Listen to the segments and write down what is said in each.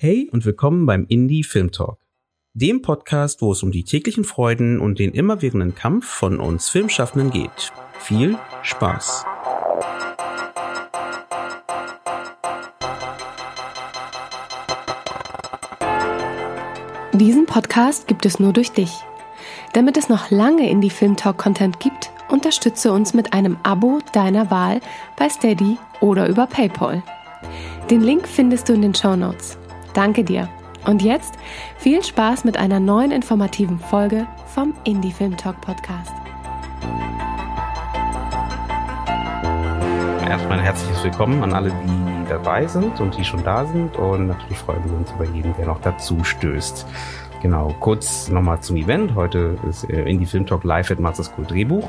Hey und willkommen beim Indie Film Talk, dem Podcast, wo es um die täglichen Freuden und den immerwährenden Kampf von uns Filmschaffenden geht. Viel Spaß! Diesen Podcast gibt es nur durch dich. Damit es noch lange Indie Film Talk Content gibt, unterstütze uns mit einem Abo deiner Wahl bei Steady oder über PayPal. Den Link findest du in den Show Notes. Danke dir. Und jetzt viel Spaß mit einer neuen informativen Folge vom Indie Film Talk Podcast. Erstmal ein herzliches Willkommen an alle, die dabei sind und die schon da sind. Und natürlich freuen wir uns über jeden, der noch dazu stößt. Genau, kurz nochmal zum Event. Heute ist äh, Indie Film Talk live at Masters School Drehbuch.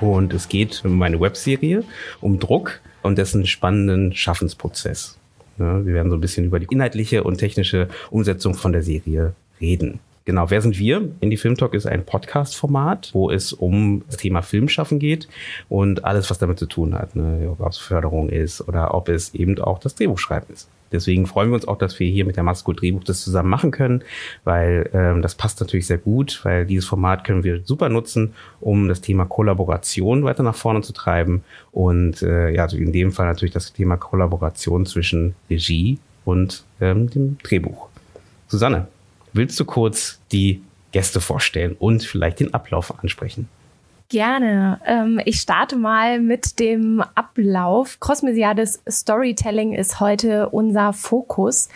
Und es geht um meine Webserie, um Druck und dessen spannenden Schaffensprozess. Wir werden so ein bisschen über die inhaltliche und technische Umsetzung von der Serie reden. Genau, wer sind wir? Indie Film Talk ist ein Podcast-Format, wo es um das Thema Filmschaffen geht und alles, was damit zu tun hat. Ne? Ob es Förderung ist oder ob es eben auch das Drehbuchschreiben ist. Deswegen freuen wir uns auch, dass wir hier mit der Masco Drehbuch das zusammen machen können, weil ähm, das passt natürlich sehr gut, weil dieses Format können wir super nutzen, um das Thema Kollaboration weiter nach vorne zu treiben und äh, ja, also in dem Fall natürlich das Thema Kollaboration zwischen Regie und ähm, dem Drehbuch. Susanne, willst du kurz die Gäste vorstellen und vielleicht den Ablauf ansprechen? Gerne. Ähm, ich starte mal mit dem Ablauf. Crossmesiades Storytelling ist heute unser Fokus.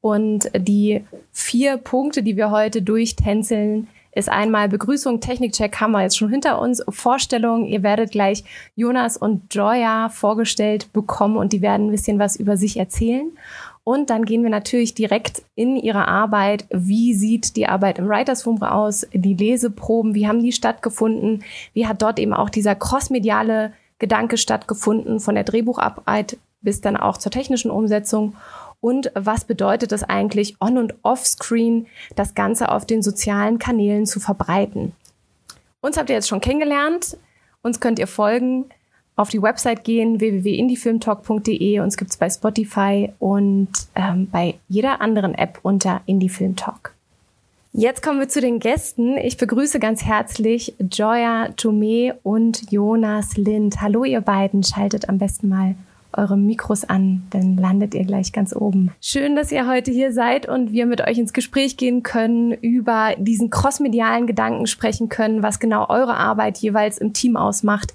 Und die vier Punkte, die wir heute durchtänzeln, ist einmal Begrüßung, Technikcheck haben wir jetzt schon hinter uns, Vorstellung. Ihr werdet gleich Jonas und Joya vorgestellt bekommen und die werden ein bisschen was über sich erzählen. Und dann gehen wir natürlich direkt in ihre Arbeit. Wie sieht die Arbeit im Writers Room aus? Die Leseproben, wie haben die stattgefunden? Wie hat dort eben auch dieser crossmediale Gedanke stattgefunden von der Drehbucharbeit bis dann auch zur technischen Umsetzung? Und was bedeutet es eigentlich, on- und off-screen das Ganze auf den sozialen Kanälen zu verbreiten? Uns habt ihr jetzt schon kennengelernt. Uns könnt ihr folgen auf die Website gehen, www.indiefilmtalk.de. Uns gibt's bei Spotify und ähm, bei jeder anderen App unter Indiefilmtalk. Jetzt kommen wir zu den Gästen. Ich begrüße ganz herzlich Joya Tomé und Jonas Lind. Hallo ihr beiden, schaltet am besten mal eure Mikros an, dann landet ihr gleich ganz oben. Schön, dass ihr heute hier seid und wir mit euch ins Gespräch gehen können, über diesen crossmedialen Gedanken sprechen können, was genau eure Arbeit jeweils im Team ausmacht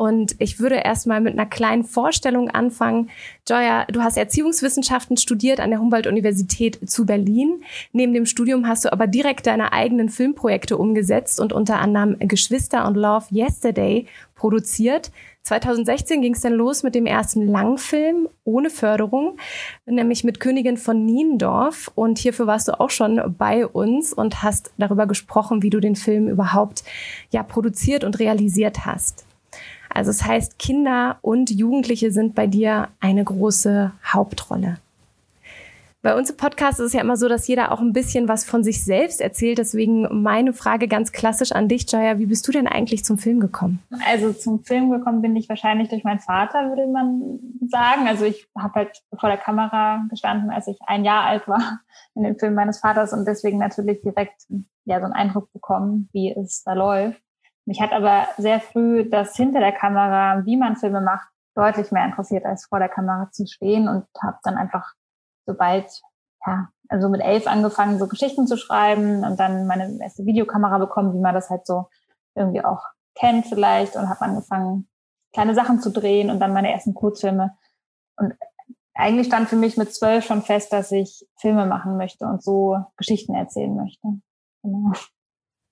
und ich würde erstmal mit einer kleinen Vorstellung anfangen. Joya, du hast Erziehungswissenschaften studiert an der Humboldt-Universität zu Berlin. Neben dem Studium hast du aber direkt deine eigenen Filmprojekte umgesetzt und unter anderem Geschwister und Love Yesterday produziert. 2016 ging es dann los mit dem ersten Langfilm ohne Förderung, nämlich mit Königin von Niendorf. Und hierfür warst du auch schon bei uns und hast darüber gesprochen, wie du den Film überhaupt ja produziert und realisiert hast. Also es heißt, Kinder und Jugendliche sind bei dir eine große Hauptrolle. Bei uns im Podcast ist es ja immer so, dass jeder auch ein bisschen was von sich selbst erzählt. Deswegen meine Frage ganz klassisch an dich, Jaya. Wie bist du denn eigentlich zum Film gekommen? Also zum Film gekommen bin ich wahrscheinlich durch meinen Vater, würde man sagen. Also ich habe halt vor der Kamera gestanden, als ich ein Jahr alt war in dem Film meines Vaters und deswegen natürlich direkt ja so einen Eindruck bekommen, wie es da läuft. Mich hat aber sehr früh das hinter der Kamera, wie man Filme macht, deutlich mehr interessiert, als vor der Kamera zu stehen und habe dann einfach sobald, ja, also mit elf angefangen, so Geschichten zu schreiben und dann meine erste Videokamera bekommen, wie man das halt so irgendwie auch kennt vielleicht und habe angefangen, kleine Sachen zu drehen und dann meine ersten Kurzfilme. Und eigentlich stand für mich mit zwölf schon fest, dass ich Filme machen möchte und so Geschichten erzählen möchte. Genau.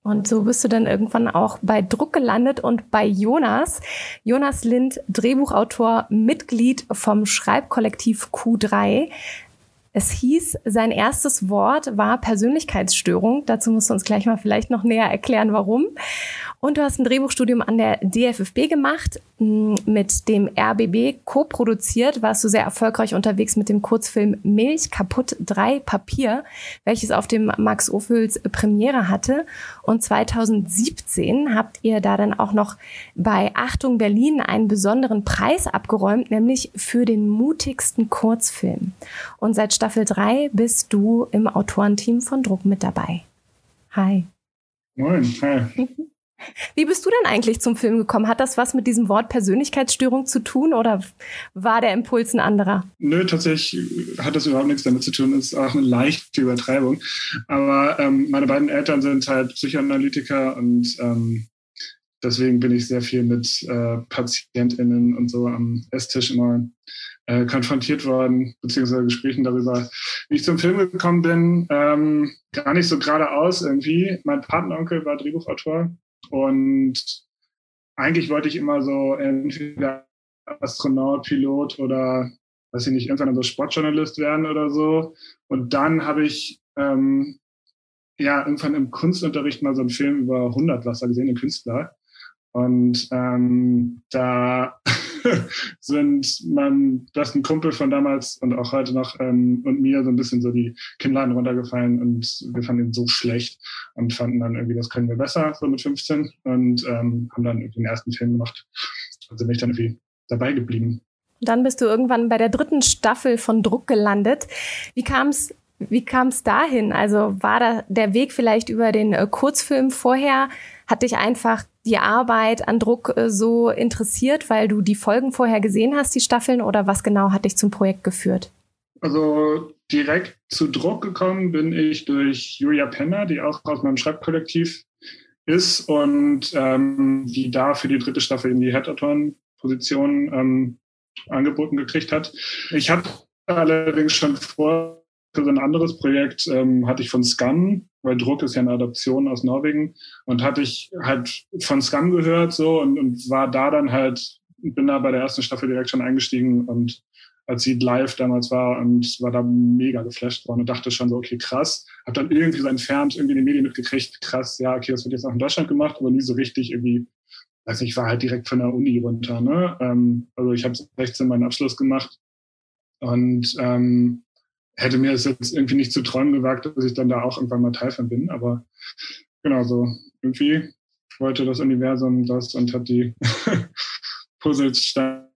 Und so bist du dann irgendwann auch bei Druck gelandet und bei Jonas. Jonas Lind, Drehbuchautor, Mitglied vom Schreibkollektiv Q3. Es hieß, sein erstes Wort war Persönlichkeitsstörung. Dazu musst du uns gleich mal vielleicht noch näher erklären, warum. Und du hast ein Drehbuchstudium an der DFFB gemacht, mit dem RBB co-produziert, warst du sehr erfolgreich unterwegs mit dem Kurzfilm Milch kaputt 3 Papier, welches auf dem Max Ophüls Premiere hatte. Und 2017 habt ihr da dann auch noch bei Achtung Berlin einen besonderen Preis abgeräumt, nämlich für den mutigsten Kurzfilm. Und seit Staffel 3 bist du im Autorenteam von Druck mit dabei. Hi. Moin, hi. Wie bist du denn eigentlich zum Film gekommen? Hat das was mit diesem Wort Persönlichkeitsstörung zu tun oder war der Impuls ein anderer? Nö, tatsächlich hat das überhaupt nichts damit zu tun. Ist auch eine leichte Übertreibung. Aber ähm, meine beiden Eltern sind halt Psychoanalytiker und ähm, deswegen bin ich sehr viel mit äh, PatientInnen und so am Esstisch immer äh, konfrontiert worden, beziehungsweise Gesprächen darüber, wie ich zum Film gekommen bin. Ähm, gar nicht so geradeaus irgendwie. Mein Patenonkel war Drehbuchautor und eigentlich wollte ich immer so entweder Astronaut, Pilot oder weiß ich nicht, irgendwann so Sportjournalist werden oder so. Und dann habe ich ähm, ja irgendwann im Kunstunterricht mal so einen Film über Hundertwasser gesehen, den Künstler. Und ähm, da sind meinem besten Kumpel von damals und auch heute noch ähm, und mir so ein bisschen so die Kinnladen runtergefallen und wir fanden ihn so schlecht und fanden dann irgendwie, das können wir besser, so mit 15 und ähm, haben dann den ersten Film gemacht und sind mich dann irgendwie dabei geblieben. Dann bist du irgendwann bei der dritten Staffel von Druck gelandet. Wie kam es wie kam es dahin? Also war da der Weg vielleicht über den äh, Kurzfilm vorher? Hat dich einfach die Arbeit an Druck äh, so interessiert, weil du die Folgen vorher gesehen hast, die Staffeln, oder was genau hat dich zum Projekt geführt? Also direkt zu Druck gekommen bin ich durch Julia Penner, die auch aus meinem Schreibkollektiv ist und ähm, die da für die dritte Staffel in die Head-Autoren-Position ähm, angeboten gekriegt hat. Ich hatte allerdings schon vor für so ein anderes Projekt ähm, hatte ich von Scum, weil Druck ist ja eine Adaption aus Norwegen, und hatte ich halt von Scum gehört so und, und war da dann halt, bin da bei der ersten Staffel direkt schon eingestiegen und als sie live damals war und war da mega geflasht worden und dachte schon so, okay, krass. Hab dann irgendwie so entfernt irgendwie in den Medien mitgekriegt, krass, ja, okay, das wird jetzt auch in Deutschland gemacht, aber nie so richtig irgendwie, weiß nicht, ich war halt direkt von der Uni runter, ne? Ähm, also ich habe 16 meinen Abschluss gemacht und ähm, hätte mir es jetzt irgendwie nicht zu träumen gewagt, dass ich dann da auch irgendwann mal Teil von bin. Aber genau so, irgendwie wollte das Universum das und hat die Puzzles stark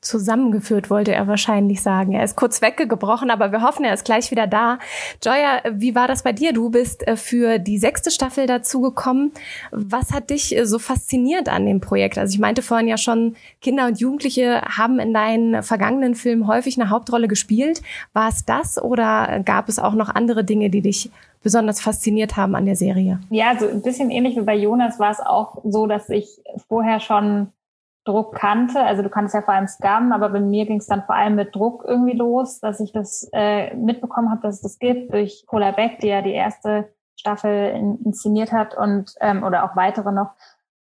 zusammengeführt, wollte er wahrscheinlich sagen. Er ist kurz weggebrochen, aber wir hoffen, er ist gleich wieder da. Joya, wie war das bei dir? Du bist äh, für die sechste Staffel dazugekommen. Was hat dich äh, so fasziniert an dem Projekt? Also ich meinte vorhin ja schon, Kinder und Jugendliche haben in deinen vergangenen Filmen häufig eine Hauptrolle gespielt. War es das oder gab es auch noch andere Dinge, die dich besonders fasziniert haben an der Serie? Ja, so ein bisschen ähnlich wie bei Jonas war es auch so, dass ich vorher schon Druck kannte. Also du kanntest ja vor allem Scam, aber bei mir ging es dann vor allem mit Druck irgendwie los, dass ich das äh, mitbekommen habe, dass es das gibt durch Cola Beck, die ja die erste Staffel in, inszeniert hat und ähm, oder auch weitere noch.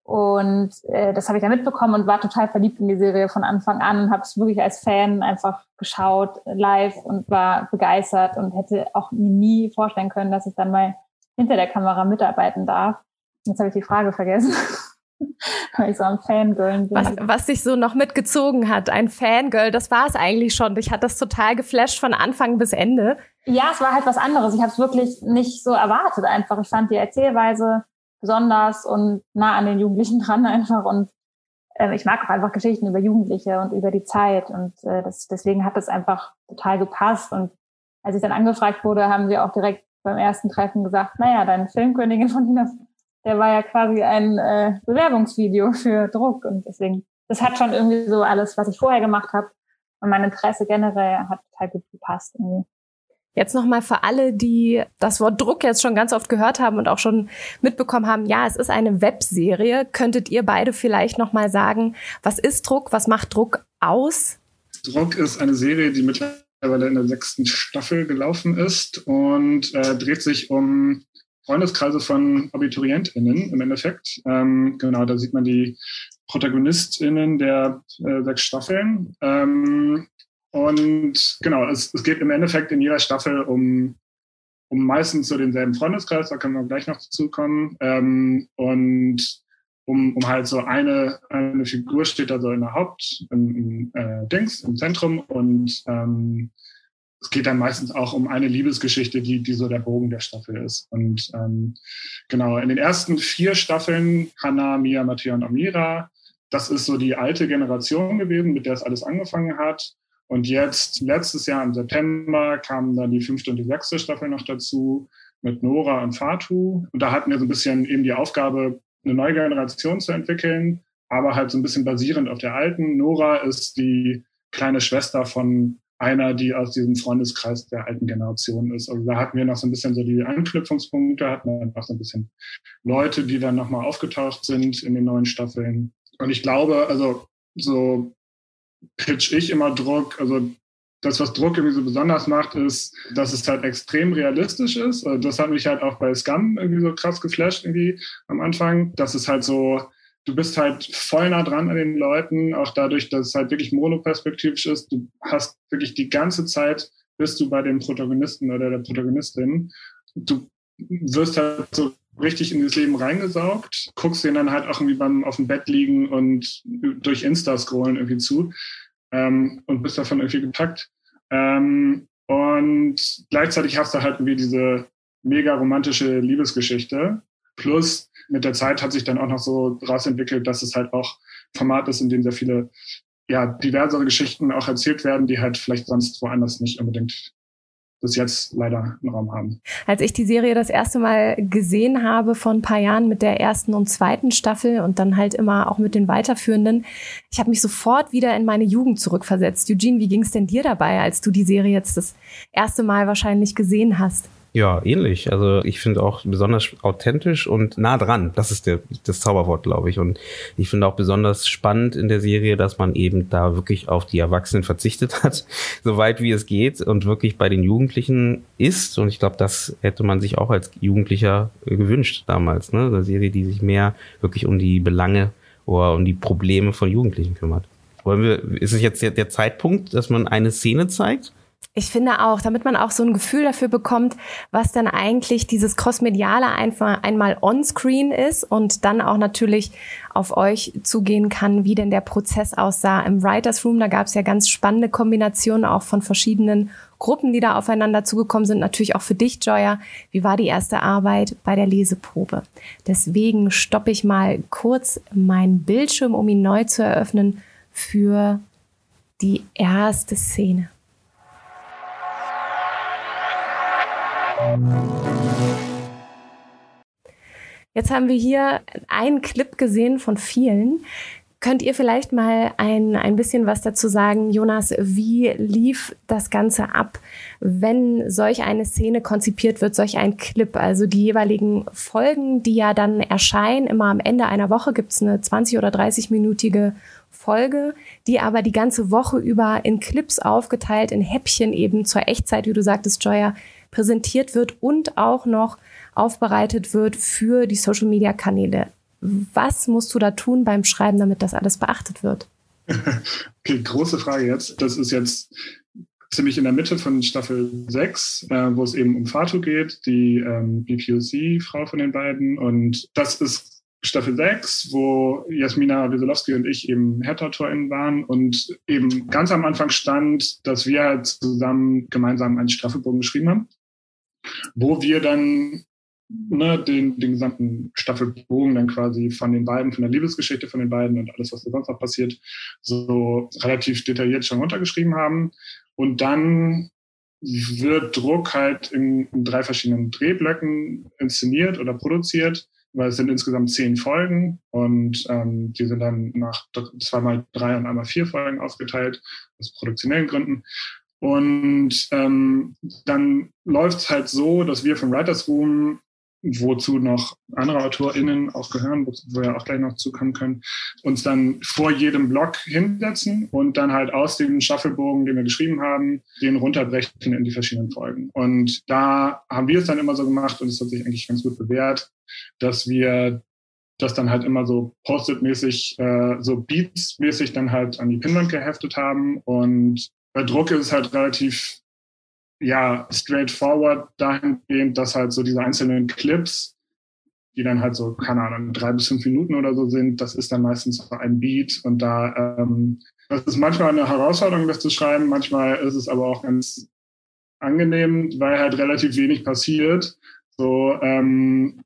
Und äh, das habe ich dann mitbekommen und war total verliebt in die Serie von Anfang an und habe es wirklich als Fan einfach geschaut live und war begeistert und hätte auch nie vorstellen können, dass ich dann mal hinter der Kamera mitarbeiten darf. Jetzt habe ich die Frage vergessen. weil ich so am Fangirl bin. Was, was dich so noch mitgezogen hat, ein Fangirl, das war es eigentlich schon. Dich hat das total geflasht von Anfang bis Ende. Ja, es war halt was anderes. Ich habe es wirklich nicht so erwartet einfach. Ich fand die Erzählweise besonders und nah an den Jugendlichen dran einfach und äh, ich mag auch einfach Geschichten über Jugendliche und über die Zeit und äh, das, deswegen hat das einfach total gepasst und als ich dann angefragt wurde, haben sie auch direkt beim ersten Treffen gesagt, naja, deine Filmkönigin von Nina der war ja quasi ein äh, Bewerbungsvideo für Druck und deswegen, das hat schon irgendwie so alles, was ich vorher gemacht habe und mein Interesse generell hat total gut gepasst irgendwie. Jetzt nochmal für alle, die das Wort Druck jetzt schon ganz oft gehört haben und auch schon mitbekommen haben, ja, es ist eine Webserie. Könntet ihr beide vielleicht nochmal sagen, was ist Druck, was macht Druck aus? Druck ist eine Serie, die mittlerweile in der sechsten Staffel gelaufen ist und äh, dreht sich um Freundeskreise von AbiturientInnen im Endeffekt. Ähm, genau, da sieht man die ProtagonistInnen der äh, sechs Staffeln. Ähm, und genau, es, es geht im Endeffekt in jeder Staffel um, um meistens so denselben Freundeskreis, da können wir gleich noch dazu kommen. Ähm, und um, um halt so eine, eine Figur steht da so in der Haupt, im, im äh, Dings, im Zentrum und ähm, es geht dann meistens auch um eine Liebesgeschichte, die, die so der Bogen der Staffel ist. Und ähm, genau, in den ersten vier Staffeln, Hannah, Mia, Matthias und Amira, das ist so die alte Generation gewesen, mit der es alles angefangen hat. Und jetzt, letztes Jahr im September, kamen dann die fünfte und die sechste Staffel noch dazu mit Nora und Fatu. Und da hatten wir so ein bisschen eben die Aufgabe, eine neue Generation zu entwickeln, aber halt so ein bisschen basierend auf der alten. Nora ist die kleine Schwester von einer, die aus diesem Freundeskreis der alten Generation ist. Also da hatten wir noch so ein bisschen so die Anknüpfungspunkte, hatten wir einfach so ein bisschen Leute, die dann nochmal aufgetaucht sind in den neuen Staffeln. Und ich glaube, also so pitch ich immer Druck, also das, was Druck irgendwie so besonders macht, ist, dass es halt extrem realistisch ist. Also das hat mich halt auch bei Scum irgendwie so krass geflasht irgendwie am Anfang, dass es halt so, du bist halt voll nah dran an den Leuten, auch dadurch, dass es halt wirklich monoperspektivisch ist. Du hast wirklich die ganze Zeit bist du bei dem Protagonisten oder der Protagonistin. Du wirst halt so richtig in das Leben reingesaugt, guckst den dann halt auch irgendwie beim auf dem Bett liegen und durch Insta scrollen irgendwie zu ähm, und bist davon irgendwie gepackt. Ähm, und gleichzeitig hast du halt irgendwie diese mega romantische Liebesgeschichte. Plus mit der Zeit hat sich dann auch noch so rausentwickelt, dass es halt auch Format ist, in dem sehr viele ja, diversere Geschichten auch erzählt werden, die halt vielleicht sonst woanders nicht unbedingt bis jetzt leider einen Raum haben. Als ich die Serie das erste Mal gesehen habe vor ein paar Jahren mit der ersten und zweiten Staffel und dann halt immer auch mit den weiterführenden, ich habe mich sofort wieder in meine Jugend zurückversetzt. Eugene, wie ging es denn dir dabei, als du die Serie jetzt das erste Mal wahrscheinlich gesehen hast? Ja, ähnlich. Also ich finde auch besonders authentisch und nah dran. Das ist der, das Zauberwort, glaube ich. Und ich finde auch besonders spannend in der Serie, dass man eben da wirklich auf die Erwachsenen verzichtet hat, soweit wie es geht und wirklich bei den Jugendlichen ist. Und ich glaube, das hätte man sich auch als Jugendlicher gewünscht damals. Ne? Eine Serie, die sich mehr wirklich um die Belange oder um die Probleme von Jugendlichen kümmert. Wollen wir, ist es jetzt der, der Zeitpunkt, dass man eine Szene zeigt? Ich finde auch, damit man auch so ein Gefühl dafür bekommt, was dann eigentlich dieses Crossmediale einfach einmal on-screen ist und dann auch natürlich auf euch zugehen kann, wie denn der Prozess aussah im Writers Room. Da gab es ja ganz spannende Kombinationen auch von verschiedenen Gruppen, die da aufeinander zugekommen sind. Natürlich auch für dich, Joya. Wie war die erste Arbeit bei der Leseprobe? Deswegen stoppe ich mal kurz meinen Bildschirm, um ihn neu zu eröffnen für die erste Szene. Jetzt haben wir hier einen Clip gesehen von vielen. Könnt ihr vielleicht mal ein, ein bisschen was dazu sagen, Jonas? Wie lief das Ganze ab, wenn solch eine Szene konzipiert wird, solch ein Clip? Also die jeweiligen Folgen, die ja dann erscheinen, immer am Ende einer Woche gibt es eine 20- oder 30-minütige Folge, die aber die ganze Woche über in Clips aufgeteilt, in Häppchen eben zur Echtzeit, wie du sagtest, Joya, präsentiert wird und auch noch aufbereitet wird für die Social-Media-Kanäle. Was musst du da tun beim Schreiben, damit das alles beachtet wird? Okay, große Frage jetzt. Das ist jetzt ziemlich in der Mitte von Staffel 6, äh, wo es eben um Fatu geht, die ähm, BPOC-Frau von den beiden. Und das ist Staffel 6, wo Jasmina Wieselowski und ich eben Head-AutorInnen waren und eben ganz am Anfang stand, dass wir halt zusammen gemeinsam einen Staffelbogen geschrieben haben wo wir dann ne, den, den gesamten Staffelbogen dann quasi von den beiden, von der Liebesgeschichte von den beiden und alles, was da sonst noch passiert, so relativ detailliert schon runtergeschrieben haben. Und dann wird Druck halt in, in drei verschiedenen Drehblöcken inszeniert oder produziert, weil es sind insgesamt zehn Folgen und ähm, die sind dann nach zweimal drei und einmal vier Folgen aufgeteilt, aus produktionellen Gründen. Und ähm, dann läuft es halt so, dass wir vom Writers Room, wozu noch andere AutorInnen auch gehören, wo wir auch gleich noch zukommen können, uns dann vor jedem Block hinsetzen und dann halt aus dem Shufflebogen, den wir geschrieben haben, den runterbrechen in die verschiedenen Folgen. Und da haben wir es dann immer so gemacht und es hat sich eigentlich ganz gut bewährt, dass wir das dann halt immer so Post-it-mäßig, äh, so Beats-mäßig dann halt an die Pinwand geheftet haben und bei Druck ist es halt relativ ja, straightforward dahingehend, dass halt so diese einzelnen Clips die dann halt so, keine Ahnung, drei bis fünf Minuten oder so sind. Das ist dann meistens ein Beat und da, ähm, das ist manchmal eine Herausforderung, das zu schreiben. Manchmal ist es aber auch ganz angenehm, weil halt relativ wenig passiert. So, ähm,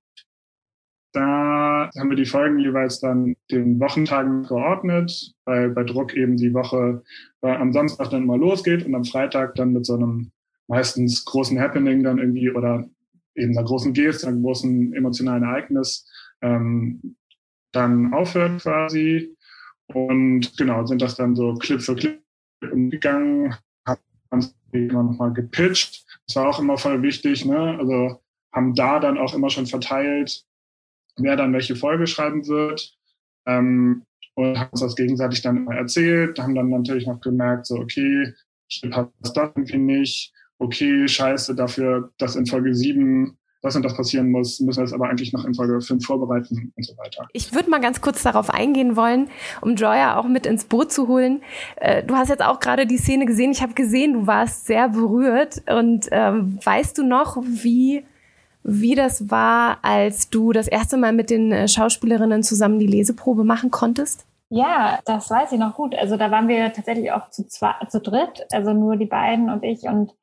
da haben wir die Folgen jeweils dann den Wochentagen geordnet, weil bei Druck eben die Woche am Samstag dann mal losgeht und am Freitag dann mit so einem meistens großen Happening dann irgendwie oder eben einer großen Geste, einem großen emotionalen Ereignis ähm, dann aufhört quasi. Und genau, sind das dann so Clip für Clip umgegangen, haben immer nochmal gepitcht. Das war auch immer voll wichtig, ne? Also haben da dann auch immer schon verteilt, wer dann welche Folge schreiben wird. Ähm, und haben uns das gegenseitig dann immer erzählt, haben dann natürlich noch gemerkt, so, okay, passt das irgendwie nicht, okay, scheiße, dafür, dass in Folge 7 das und das passieren muss, müssen wir es aber eigentlich noch in Folge 5 vorbereiten und so weiter. Ich würde mal ganz kurz darauf eingehen wollen, um Joya auch mit ins Boot zu holen. Äh, du hast jetzt auch gerade die Szene gesehen. Ich habe gesehen, du warst sehr berührt. Und ähm, weißt du noch, wie, wie das war, als du das erste Mal mit den äh, Schauspielerinnen zusammen die Leseprobe machen konntest? Ja, das weiß ich noch gut. Also da waren wir tatsächlich auch zu, zwei, zu dritt, also nur die beiden und ich. Und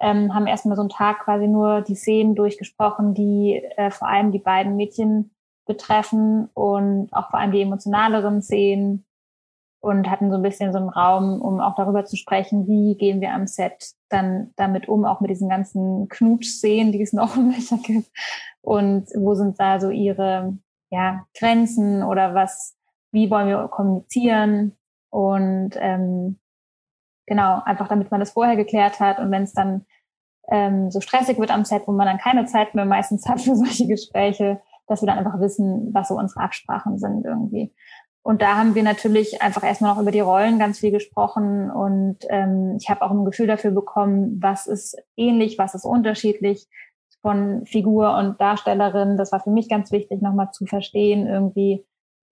ähm, haben erstmal so einen Tag quasi nur die Szenen durchgesprochen, die äh, vor allem die beiden Mädchen betreffen und auch vor allem die emotionaleren Szenen und hatten so ein bisschen so einen Raum, um auch darüber zu sprechen, wie gehen wir am Set dann damit um, auch mit diesen ganzen Knutschszenen, die es noch welcher gibt. Und wo sind da so ihre ja, Grenzen oder was, wie wollen wir kommunizieren? Und ähm, Genau, einfach damit man das vorher geklärt hat. Und wenn es dann ähm, so stressig wird am Set, wo man dann keine Zeit mehr meistens hat für solche Gespräche, dass wir dann einfach wissen, was so unsere Absprachen sind irgendwie. Und da haben wir natürlich einfach erstmal noch über die Rollen ganz viel gesprochen und ähm, ich habe auch ein Gefühl dafür bekommen, was ist ähnlich, was ist unterschiedlich von Figur und Darstellerin. Das war für mich ganz wichtig, nochmal zu verstehen irgendwie,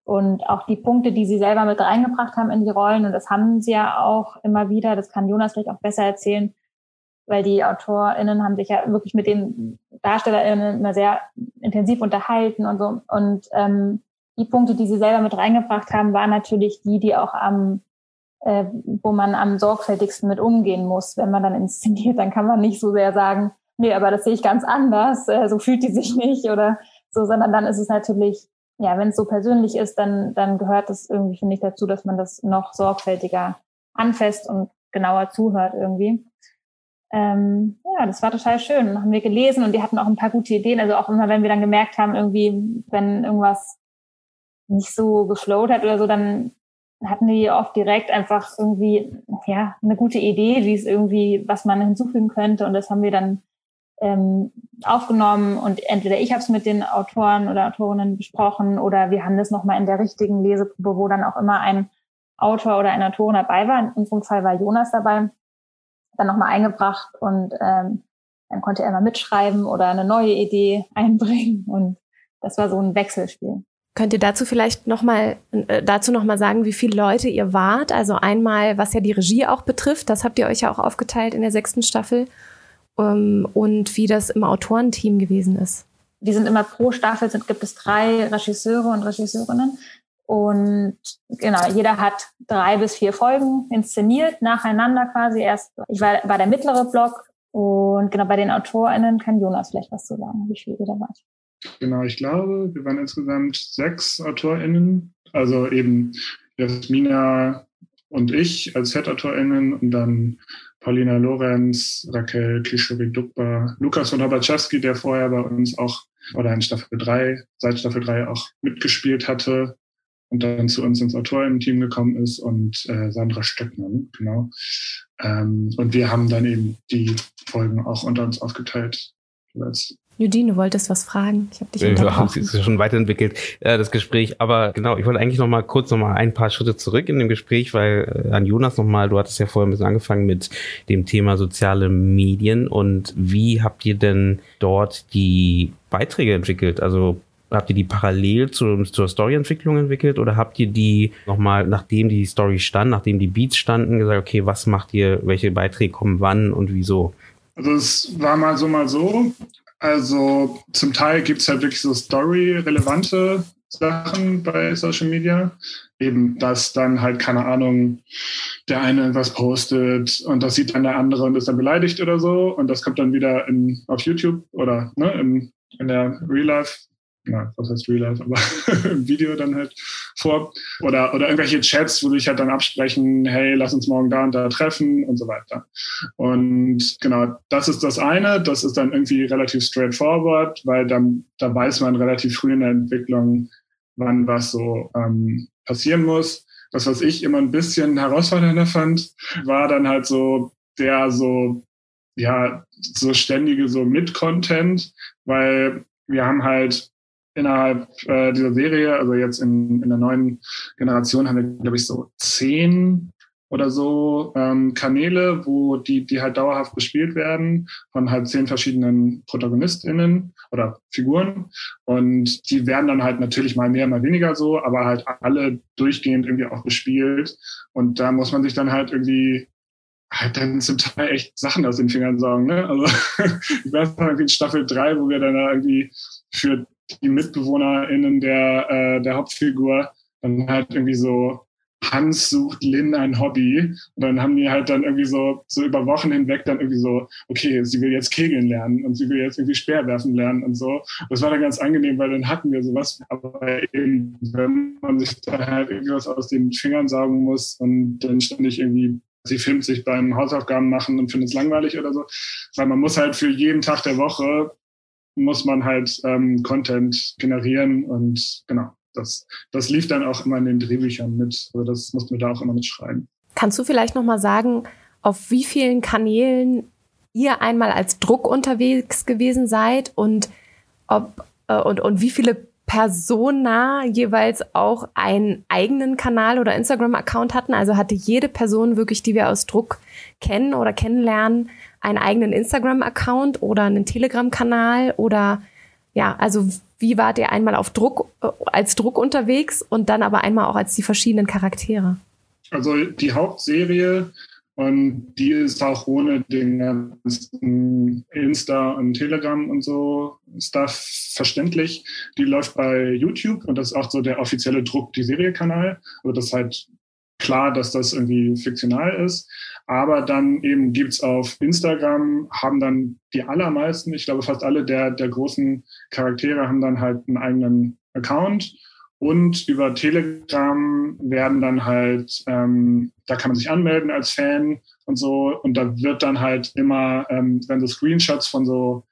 und auch die Punkte, die sie selber mit reingebracht haben in die Rollen, und das haben sie ja auch immer wieder, das kann Jonas vielleicht auch besser erzählen, weil die AutorInnen haben sich ja wirklich mit den DarstellerInnen immer sehr intensiv unterhalten und so. Und ähm, die Punkte, die sie selber mit reingebracht haben, waren natürlich die, die auch am, äh, wo man am sorgfältigsten mit umgehen muss. Wenn man dann inszeniert, dann kann man nicht so sehr sagen, nee, aber das sehe ich ganz anders, äh, so fühlt die sich nicht oder so, sondern dann ist es natürlich ja, wenn es so persönlich ist, dann, dann gehört es irgendwie, finde ich, dazu, dass man das noch sorgfältiger anfasst und genauer zuhört irgendwie. Ähm, ja, das war total schön. Haben wir gelesen und die hatten auch ein paar gute Ideen. Also auch immer, wenn wir dann gemerkt haben, irgendwie, wenn irgendwas nicht so geflowt hat oder so, dann hatten die oft direkt einfach irgendwie, ja, eine gute Idee, wie es irgendwie, was man hinzufügen könnte. Und das haben wir dann ähm, aufgenommen und entweder ich habe es mit den Autoren oder Autorinnen besprochen oder wir haben das nochmal in der richtigen Leseprobe, wo dann auch immer ein Autor oder eine Autorin dabei war. In unserem Fall war Jonas dabei, dann nochmal eingebracht und ähm, dann konnte er mal mitschreiben oder eine neue Idee einbringen und das war so ein Wechselspiel. Könnt ihr dazu vielleicht nochmal äh, dazu noch mal sagen, wie viele Leute ihr wart? Also einmal, was ja die Regie auch betrifft, das habt ihr euch ja auch aufgeteilt in der sechsten Staffel ähm, und wie das im Autorenteam gewesen ist. Die sind immer pro Staffel, sind, gibt es drei Regisseure und Regisseurinnen. Und genau, jeder hat drei bis vier Folgen inszeniert, nacheinander quasi. Erst, ich war, war der mittlere Block und genau bei den AutorInnen kann Jonas vielleicht was zu sagen, wie viel ihr da wart. Genau, ich glaube, wir waren insgesamt sechs AutorInnen, also eben Jasmina und ich als Head-AutorInnen und dann Paulina Lorenz, Raquel Klischowik-Dukba, Lukas von Habaczewski, der vorher bei uns auch oder in Staffel 3, seit Staffel 3 auch mitgespielt hatte und dann zu uns ins Autorinnen-Team gekommen ist und äh, Sandra Stöckmann, genau. Ähm, und wir haben dann eben die Folgen auch unter uns aufgeteilt. Jeweils. Eugene, du wolltest was fragen. Ich habe dich unterbrochen. Es ist schon weiterentwickelt, äh, das Gespräch. Aber genau, ich wollte eigentlich noch mal kurz noch mal ein paar Schritte zurück in dem Gespräch, weil äh, an Jonas noch mal, du hattest ja vorher ein bisschen angefangen mit dem Thema soziale Medien. Und wie habt ihr denn dort die Beiträge entwickelt? Also Habt ihr die parallel zu, zur Storyentwicklung entwickelt oder habt ihr die nochmal, nachdem die Story stand, nachdem die Beats standen, gesagt, okay, was macht ihr, welche Beiträge kommen wann und wieso? Also es war mal so, mal so. Also zum Teil gibt es halt wirklich so story-relevante Sachen bei Social Media. Eben, dass dann halt, keine Ahnung, der eine irgendwas postet und das sieht dann der andere und ist dann beleidigt oder so. Und das kommt dann wieder in, auf YouTube oder ne, in, in der Real Life ja, was heißt Real Life, aber im Video dann halt vor. Oder, oder irgendwelche Chats, wo sich halt dann absprechen, hey, lass uns morgen da und da treffen und so weiter. Und genau, das ist das eine. Das ist dann irgendwie relativ straightforward, weil dann, da weiß man relativ früh in der Entwicklung, wann was so ähm, passieren muss. Das, was ich immer ein bisschen herausfordernder fand, war dann halt so der so, ja, so ständige so Mit-Content, weil wir haben halt innerhalb äh, dieser Serie, also jetzt in, in der neuen Generation haben wir, glaube ich, so zehn oder so ähm, Kanäle, wo die, die halt dauerhaft bespielt werden von halt zehn verschiedenen ProtagonistInnen oder Figuren. Und die werden dann halt natürlich mal mehr, mal weniger so, aber halt alle durchgehend irgendwie auch bespielt. Und da muss man sich dann halt irgendwie halt dann zum Teil echt Sachen aus den Fingern sagen. Ne? Also ich weiß noch irgendwie in Staffel drei, wo wir dann da irgendwie für die MitbewohnerInnen der, äh, der Hauptfigur dann halt irgendwie so Hans sucht Lynn ein Hobby. Und dann haben die halt dann irgendwie so, so über Wochen hinweg dann irgendwie so, okay, sie will jetzt Kegeln lernen und sie will jetzt irgendwie Speerwerfen lernen und so. Das war dann ganz angenehm, weil dann hatten wir sowas. Aber eben, wenn man sich da halt irgendwas aus den Fingern saugen muss und dann ständig irgendwie sie filmt sich beim Hausaufgaben machen und findet es langweilig oder so. Weil man muss halt für jeden Tag der Woche muss man halt ähm, Content generieren und genau, das, das lief dann auch immer in den Drehbüchern mit. Also das mussten wir da auch immer mitschreiben. Kannst du vielleicht nochmal sagen, auf wie vielen Kanälen ihr einmal als Druck unterwegs gewesen seid und ob äh, und, und wie viele Persona jeweils auch einen eigenen Kanal oder Instagram-Account hatten. Also hatte jede Person wirklich, die wir aus Druck kennen oder kennenlernen, einen eigenen Instagram-Account oder einen Telegram-Kanal oder ja, also wie wart ihr einmal auf Druck, äh, als Druck unterwegs und dann aber einmal auch als die verschiedenen Charaktere? Also die Hauptserie und die ist auch ohne den ganzen Insta und Telegram und so Stuff verständlich. Die läuft bei YouTube und das ist auch so der offizielle Druck, die Serie-Kanal. Also das ist halt klar, dass das irgendwie fiktional ist. Aber dann eben gibt's auf Instagram, haben dann die allermeisten, ich glaube fast alle der, der großen Charaktere haben dann halt einen eigenen Account. Und über Telegram werden dann halt, ähm, da kann man sich anmelden als Fan und so. Und da wird dann halt immer, ähm, wenn so Screenshots von so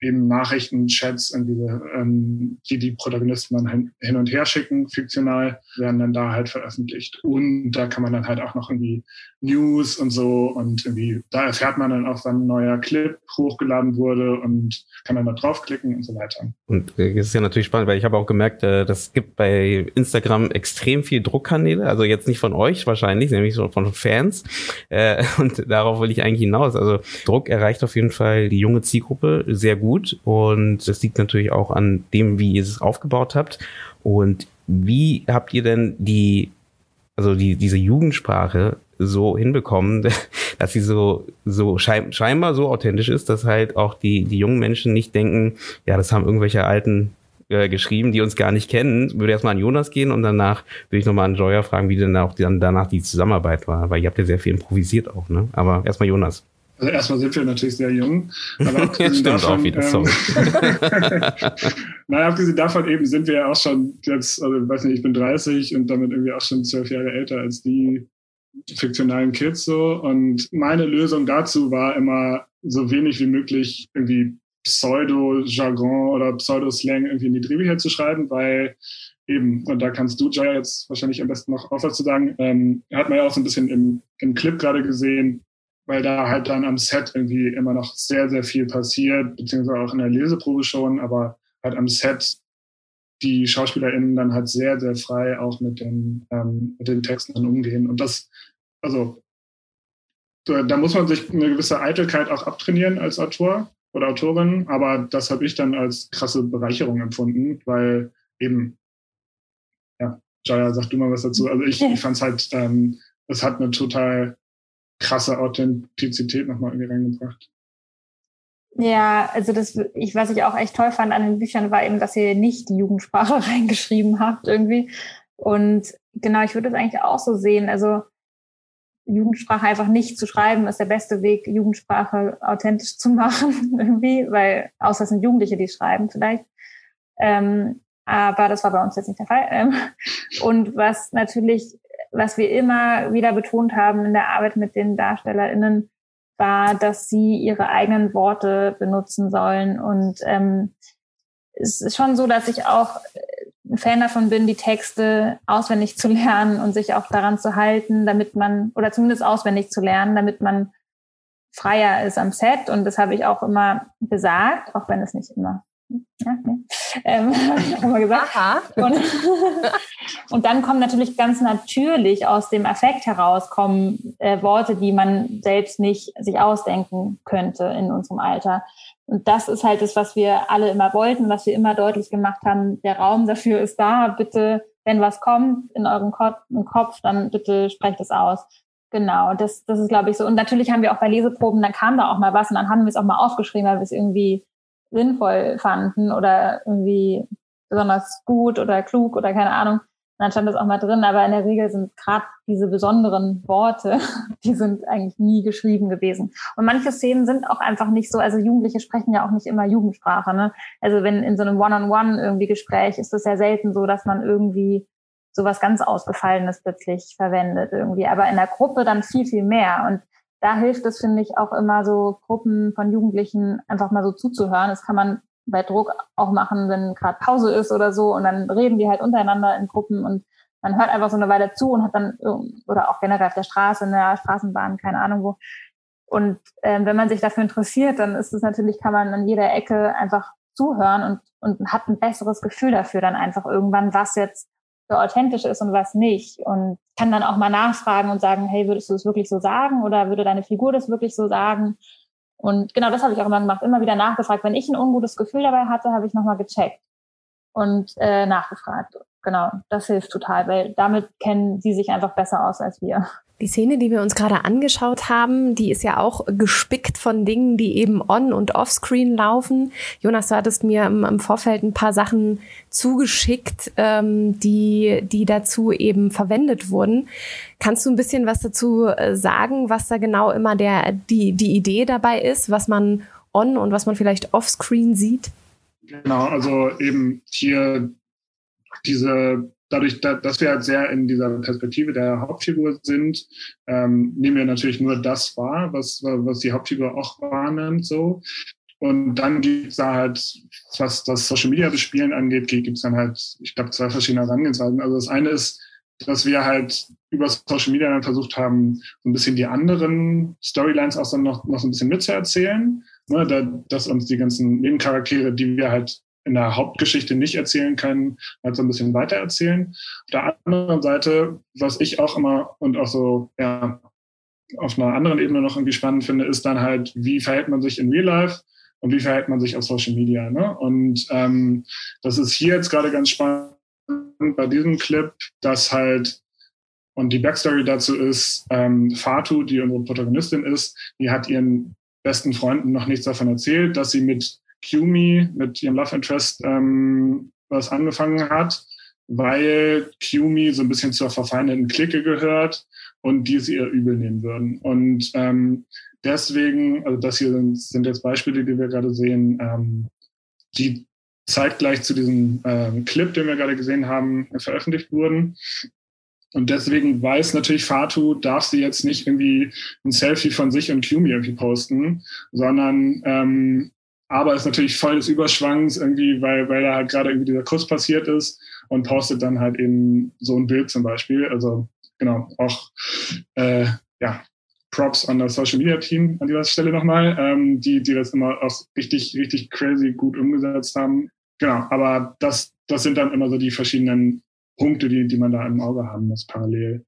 eben Nachrichten, Chats, ähm, die die Protagonisten dann hin und her schicken, fiktional, werden dann da halt veröffentlicht. Und da kann man dann halt auch noch irgendwie News und so und irgendwie, da erfährt man dann auch, wann ein neuer Clip hochgeladen wurde und kann dann da draufklicken und so weiter. Und äh, das ist ja natürlich spannend, weil ich habe auch gemerkt, äh, das gibt bei Instagram extrem viel Druckkanäle, also jetzt nicht von euch wahrscheinlich, nämlich so von Fans. Äh, und darauf will ich eigentlich hinaus. Also Druck erreicht auf jeden Fall die junge Zielgruppe sehr gut und das liegt natürlich auch an dem, wie ihr es aufgebaut habt. Und wie habt ihr denn die, also die, diese Jugendsprache so hinbekommen, dass sie so, so scheinbar so authentisch ist, dass halt auch die, die jungen Menschen nicht denken, ja, das haben irgendwelche alten äh, geschrieben, die uns gar nicht kennen. Würde erstmal an Jonas gehen und danach würde ich nochmal an Joya fragen, wie denn auch dann danach die Zusammenarbeit war, weil ihr habt ja sehr viel improvisiert auch, ne? Aber erstmal Jonas. Also erstmal sind wir natürlich sehr jung. Aber Stimmt davon, auch wieder, ähm, Nein, abgesehen davon eben sind wir ja auch schon jetzt, also ich weiß nicht, ich bin 30 und damit irgendwie auch schon zwölf Jahre älter als die fiktionalen Kids so. Und meine Lösung dazu war immer so wenig wie möglich irgendwie Pseudo-Jargon oder Pseudo-Slang irgendwie in die Drehbücher zu schreiben, weil eben, und da kannst du, Jaya, jetzt wahrscheinlich am besten noch was zu sagen, ähm, hat man ja auch so ein bisschen im, im Clip gerade gesehen, weil da halt dann am Set irgendwie immer noch sehr, sehr viel passiert, beziehungsweise auch in der Leseprobe schon, aber halt am Set die SchauspielerInnen dann halt sehr, sehr frei auch mit den, ähm, mit den Texten dann umgehen. Und das, also, da, da muss man sich eine gewisse Eitelkeit auch abtrainieren als Autor oder Autorin, aber das habe ich dann als krasse Bereicherung empfunden, weil eben, ja, Jaya, sag du mal was dazu. Also ich, ich fand es halt, ähm, es hat eine total krasse Authentizität nochmal irgendwie reingebracht. Ja, also das, ich, was ich auch echt toll fand an den Büchern, war eben, dass ihr nicht die Jugendsprache reingeschrieben habt irgendwie. Und genau, ich würde es eigentlich auch so sehen. Also Jugendsprache einfach nicht zu schreiben, ist der beste Weg, Jugendsprache authentisch zu machen, irgendwie, weil außer es sind Jugendliche, die schreiben vielleicht. Ähm, aber das war bei uns jetzt nicht der Fall. Ähm, und was natürlich, was wir immer wieder betont haben in der Arbeit mit den DarstellerInnen, war, dass sie ihre eigenen Worte benutzen sollen. Und ähm, es ist schon so, dass ich auch ein Fan davon bin, die Texte auswendig zu lernen und sich auch daran zu halten, damit man, oder zumindest auswendig zu lernen, damit man freier ist am Set. Und das habe ich auch immer gesagt, auch wenn es nicht immer ja, ähm, haben wir gesagt. Aha. Und, und, dann kommen natürlich ganz natürlich aus dem Affekt heraus kommen äh, Worte, die man selbst nicht sich ausdenken könnte in unserem Alter. Und das ist halt das, was wir alle immer wollten, was wir immer deutlich gemacht haben. Der Raum dafür ist da. Bitte, wenn was kommt in eurem Kopf, im Kopf dann bitte sprecht es aus. Genau, das, das ist, glaube ich, so. Und natürlich haben wir auch bei Leseproben, dann kam da auch mal was und dann haben wir es auch mal aufgeschrieben, weil wir es irgendwie sinnvoll fanden oder irgendwie besonders gut oder klug oder keine Ahnung. Dann stand das auch mal drin, aber in der Regel sind gerade diese besonderen Worte, die sind eigentlich nie geschrieben gewesen. Und manche Szenen sind auch einfach nicht so, also Jugendliche sprechen ja auch nicht immer Jugendsprache. Ne? Also wenn in so einem One-on-One -on -One irgendwie Gespräch ist es ja selten so, dass man irgendwie sowas ganz Ausgefallenes plötzlich verwendet irgendwie. Aber in der Gruppe dann viel, viel mehr. Und da hilft es, finde ich, auch immer so Gruppen von Jugendlichen einfach mal so zuzuhören. Das kann man bei Druck auch machen, wenn gerade Pause ist oder so und dann reden die halt untereinander in Gruppen und man hört einfach so eine Weile zu und hat dann, oder auch generell auf der Straße, in der Straßenbahn, keine Ahnung wo. Und ähm, wenn man sich dafür interessiert, dann ist es natürlich, kann man an jeder Ecke einfach zuhören und, und hat ein besseres Gefühl dafür dann einfach irgendwann, was jetzt so authentisch ist und was nicht. Und kann dann auch mal nachfragen und sagen, hey, würdest du es wirklich so sagen oder würde deine Figur das wirklich so sagen? Und genau das habe ich auch immer gemacht, immer wieder nachgefragt. Wenn ich ein ungutes Gefühl dabei hatte, habe ich nochmal gecheckt und äh, nachgefragt. Genau, das hilft total, weil damit kennen sie sich einfach besser aus als wir. Die Szene, die wir uns gerade angeschaut haben, die ist ja auch gespickt von Dingen, die eben on- und offscreen laufen. Jonas, du hattest mir im, im Vorfeld ein paar Sachen zugeschickt, ähm, die, die dazu eben verwendet wurden. Kannst du ein bisschen was dazu äh, sagen, was da genau immer der, die, die Idee dabei ist, was man on und was man vielleicht offscreen sieht? Genau, also eben hier diese dadurch, dass wir halt sehr in dieser Perspektive der Hauptfigur sind, ähm, nehmen wir natürlich nur das wahr, was, was die Hauptfigur auch wahrnimmt, so. Und dann gibt's da halt, was das Social Media Bespielen angeht, gibt's dann halt, ich glaube, zwei verschiedene Herangehensweisen. Also das eine ist, dass wir halt über Social Media dann versucht haben, so ein bisschen die anderen Storylines auch dann noch, noch so ein bisschen mitzuerzählen. Ne, da, dass uns die ganzen Nebencharaktere, die wir halt in der Hauptgeschichte nicht erzählen können, halt so ein bisschen weiter erzählen. Auf der anderen Seite, was ich auch immer und auch so, ja, auf einer anderen Ebene noch irgendwie spannend finde, ist dann halt, wie verhält man sich in Real Life und wie verhält man sich auf Social Media. Ne? Und ähm, das ist hier jetzt gerade ganz spannend bei diesem Clip, dass halt, und die Backstory dazu ist, ähm, Fatu, die unsere Protagonistin ist, die hat ihren besten Freunden noch nichts davon erzählt, dass sie mit Qumi mit ihrem Love Interest ähm, was angefangen hat, weil Qumi so ein bisschen zur verfeindeten Clique gehört und die sie ihr übel nehmen würden. Und ähm, deswegen, also das hier sind, sind jetzt Beispiele, die wir gerade sehen, ähm, die zeitgleich zu diesem ähm, Clip, den wir gerade gesehen haben, veröffentlicht wurden. Und deswegen weiß natürlich Fatu, darf sie jetzt nicht irgendwie ein Selfie von sich und Qumi irgendwie posten, sondern ähm, aber ist natürlich voll des Überschwangs irgendwie, weil, weil da halt gerade irgendwie dieser Kuss passiert ist und postet dann halt eben so ein Bild zum Beispiel. Also genau, auch äh, ja, Props an das Social Media Team an dieser Stelle nochmal, ähm, die, die das immer auch richtig, richtig crazy gut umgesetzt haben. Genau, aber das, das sind dann immer so die verschiedenen Punkte, die, die man da im Auge haben muss, parallel.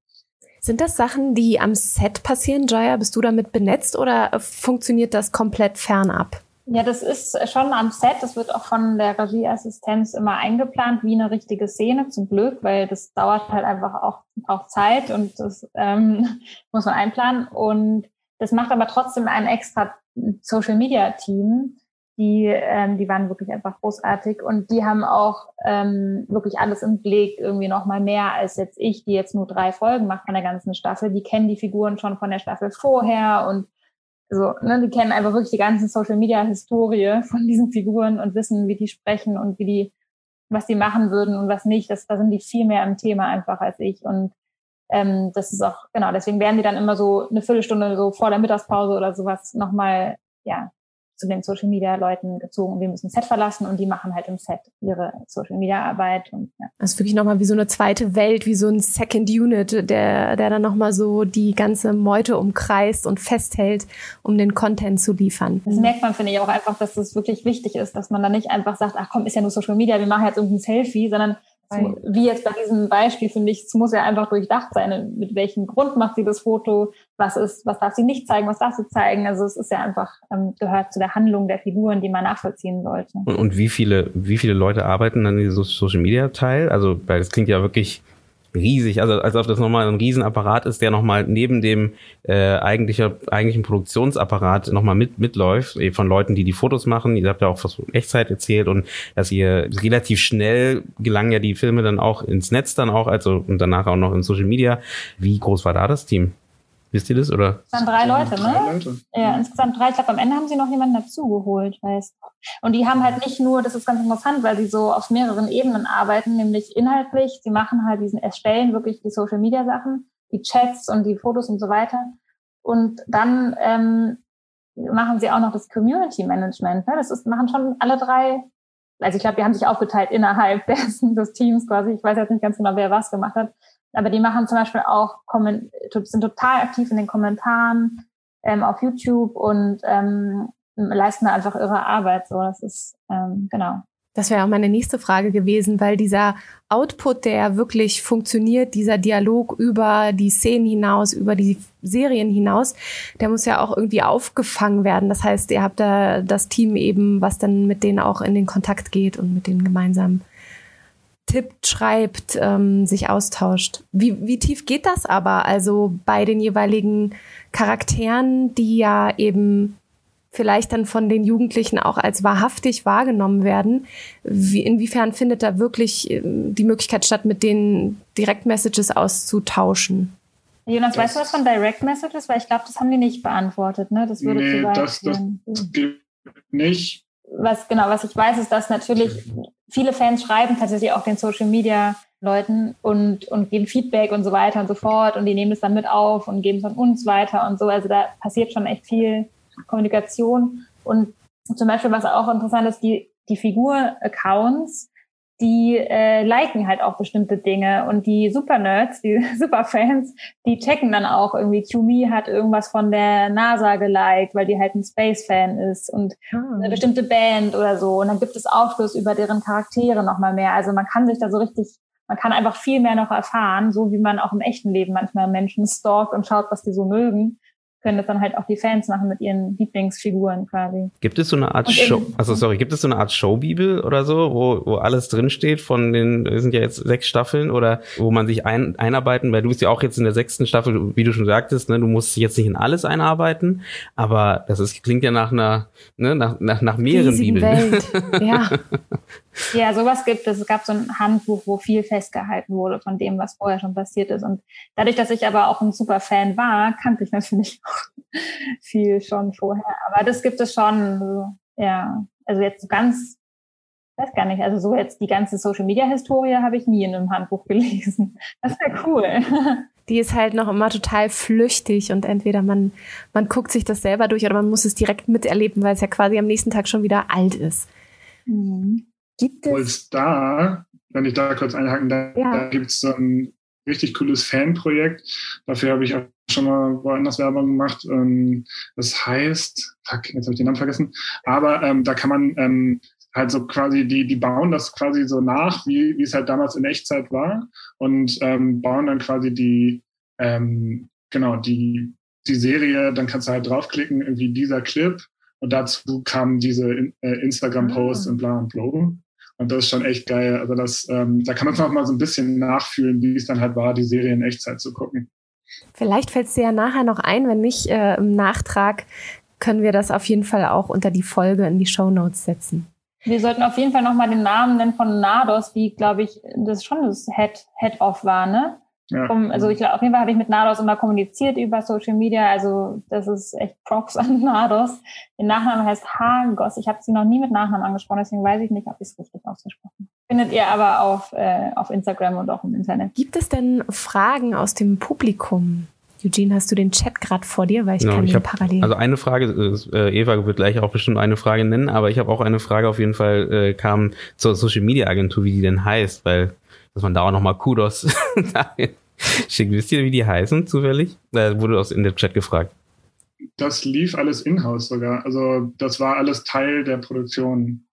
Sind das Sachen, die am Set passieren, Jaya? Bist du damit benetzt oder funktioniert das komplett fernab? Ja, das ist schon am Set. Das wird auch von der Regieassistenz immer eingeplant, wie eine richtige Szene, zum Glück, weil das dauert halt einfach auch, auch Zeit und das ähm, muss man einplanen. Und Das macht aber trotzdem ein extra Social Media Team, die, ähm, die waren wirklich einfach großartig und die haben auch ähm, wirklich alles im Blick, irgendwie noch mal mehr als jetzt ich, die jetzt nur drei Folgen macht von der ganzen Staffel. Die kennen die Figuren schon von der Staffel vorher und so, ne, die kennen einfach wirklich die ganze Social Media Historie von diesen Figuren und wissen, wie die sprechen und wie die, was die machen würden und was nicht. Das, da sind die viel mehr im Thema einfach als ich und ähm, das ist auch, genau, deswegen werden die dann immer so eine Viertelstunde so vor der Mittagspause oder sowas nochmal, ja, zu den Social Media Leuten gezogen. Wir müssen Set verlassen und die machen halt im Set ihre Social Media Arbeit. Und, ja. Das ist wirklich nochmal wie so eine zweite Welt, wie so ein Second Unit, der, der dann nochmal so die ganze Meute umkreist und festhält, um den Content zu liefern. Das merkt man, finde ich, auch einfach, dass das wirklich wichtig ist, dass man da nicht einfach sagt, ach komm, ist ja nur Social Media, wir machen jetzt irgendein Selfie, sondern wie jetzt bei diesem Beispiel finde ich, es muss ja einfach durchdacht sein, mit welchem Grund macht sie das Foto, was ist, was darf sie nicht zeigen, was darf sie zeigen. Also es ist ja einfach, ähm, gehört zu der Handlung der Figuren, die man nachvollziehen sollte. Und, und wie viele, wie viele Leute arbeiten an diesem Social Media Teil? Also, weil das klingt ja wirklich riesig, also als ob das nochmal ein Riesenapparat ist, der nochmal neben dem äh, eigentlicher, eigentlichen Produktionsapparat nochmal mit, mitläuft, von Leuten, die die Fotos machen. Ihr habt ja auch was von Echtzeit erzählt und dass ihr relativ schnell gelangen ja die Filme dann auch ins Netz dann auch, also und danach auch noch in Social Media. Wie groß war da das Team? Wisst ihr das, oder? Es waren drei Leute, ne? Drei Leute. Ja, insgesamt drei. Ich glaube, am Ende haben sie noch jemanden dazugeholt, weißt Und die haben halt nicht nur, das ist ganz interessant, weil sie so auf mehreren Ebenen arbeiten, nämlich inhaltlich. Sie machen halt diesen, erstellen wirklich die Social Media Sachen, die Chats und die Fotos und so weiter. Und dann ähm, machen sie auch noch das Community Management. Ne? Das ist, machen schon alle drei. Also ich glaube, die haben sich aufgeteilt innerhalb dessen, des Teams quasi. Ich weiß jetzt nicht ganz genau, wer was gemacht hat. Aber die machen zum Beispiel auch, sind total aktiv in den Kommentaren ähm, auf YouTube und ähm, leisten da einfach ihre Arbeit. So, das ist ähm, genau. Das wäre auch meine nächste Frage gewesen, weil dieser Output, der wirklich funktioniert, dieser Dialog über die Szenen hinaus, über die Serien hinaus, der muss ja auch irgendwie aufgefangen werden. Das heißt, ihr habt da das Team eben, was dann mit denen auch in den Kontakt geht und mit denen gemeinsam tippt, schreibt, ähm, sich austauscht. Wie, wie tief geht das aber? Also bei den jeweiligen Charakteren, die ja eben vielleicht dann von den Jugendlichen auch als wahrhaftig wahrgenommen werden. Wie, inwiefern findet da wirklich ähm, die Möglichkeit statt, mit denen Direct-Messages auszutauschen? Jonas, das weißt du was von Direct Messages? Weil ich glaube, das haben die nicht beantwortet. Ne? Das würde nee, zu weit das, das, das gibt nicht. Was genau, was ich weiß, ist, dass natürlich viele Fans schreiben tatsächlich auch den Social Media Leuten und, und geben Feedback und so weiter und so fort und die nehmen es dann mit auf und geben es an uns weiter und so. Also da passiert schon echt viel Kommunikation. Und zum Beispiel, was auch interessant ist, die, die Figur-Accounts, die äh, liken halt auch bestimmte Dinge und die Super-Nerds, die Superfans, die checken dann auch irgendwie, QMe hat irgendwas von der NASA geliked, weil die halt ein Space-Fan ist und ah. eine bestimmte Band oder so und dann gibt es Aufschluss über deren Charaktere nochmal mehr. Also man kann sich da so richtig, man kann einfach viel mehr noch erfahren, so wie man auch im echten Leben manchmal Menschen stalkt und schaut, was die so mögen können das dann halt auch die Fans machen mit ihren Lieblingsfiguren quasi. Gibt es so eine Art Show, also sorry, gibt es so eine Art Showbibel oder so, wo, wo alles drinsteht von den, wir sind ja jetzt sechs Staffeln oder wo man sich ein, einarbeiten, weil du bist ja auch jetzt in der sechsten Staffel, wie du schon sagtest, ne, du musst jetzt nicht in alles einarbeiten, aber das ist, klingt ja nach einer, ne, nach, nach, nach mehreren Bibeln. Welt. Ja. Ja, sowas gibt es. Es gab so ein Handbuch, wo viel festgehalten wurde von dem, was vorher schon passiert ist. Und dadurch, dass ich aber auch ein super Fan war, kannte ich natürlich viel schon vorher. Aber das gibt es schon, ja. Also jetzt ganz, weiß gar nicht, also so jetzt die ganze Social Media Historie habe ich nie in einem Handbuch gelesen. Das wäre cool. Die ist halt noch immer total flüchtig und entweder man, man guckt sich das selber durch oder man muss es direkt miterleben, weil es ja quasi am nächsten Tag schon wieder alt ist. Mhm. Gibt es? da, wenn ich da kurz einhaken darf, ja. da gibt es so ein richtig cooles Fanprojekt. Dafür habe ich auch schon mal woanders Werbung gemacht. Ähm, das heißt, fuck, jetzt habe ich den Namen vergessen, aber ähm, da kann man ähm, halt so quasi, die, die bauen das quasi so nach, wie, wie es halt damals in Echtzeit war und ähm, bauen dann quasi die, ähm, genau, die, die Serie, dann kannst du halt draufklicken, irgendwie dieser Clip und dazu kamen diese äh, Instagram-Posts ah. und bla und bla. Und das ist schon echt geil. Also das, ähm, da kann man noch mal so ein bisschen nachfühlen, wie es dann halt war, die Serie in Echtzeit zu gucken. Vielleicht fällt es dir ja nachher noch ein, wenn nicht äh, im Nachtrag können wir das auf jeden Fall auch unter die Folge in die Show Notes setzen. Wir sollten auf jeden Fall nochmal den Namen nennen von Nados, wie, glaube ich, das schon das Head, Head-Off war, ne? Ja. Um, also ich auf jeden Fall habe ich mit Nados immer kommuniziert über Social Media. Also das ist echt Props an Nados. Der Nachname heißt Hagos. Ich habe sie noch nie mit Nachnamen angesprochen, deswegen weiß ich nicht, ob ich es richtig ausgesprochen habe. Findet ihr aber auf, äh, auf Instagram und auch im Internet. Gibt es denn Fragen aus dem Publikum? Eugene, hast du den Chat gerade vor dir, weil ich genau, kann ich hab, parallel. Also eine Frage, äh, Eva wird gleich auch bestimmt eine Frage nennen, aber ich habe auch eine Frage auf jeden Fall äh, kam zur Social Media Agentur, wie die denn heißt, weil dass man da auch nochmal Kudos schickt. Wisst ihr, wie die heißen zufällig? Da wurde aus in der Chat gefragt. Das lief alles in-house sogar. Also das war alles Teil der Produktion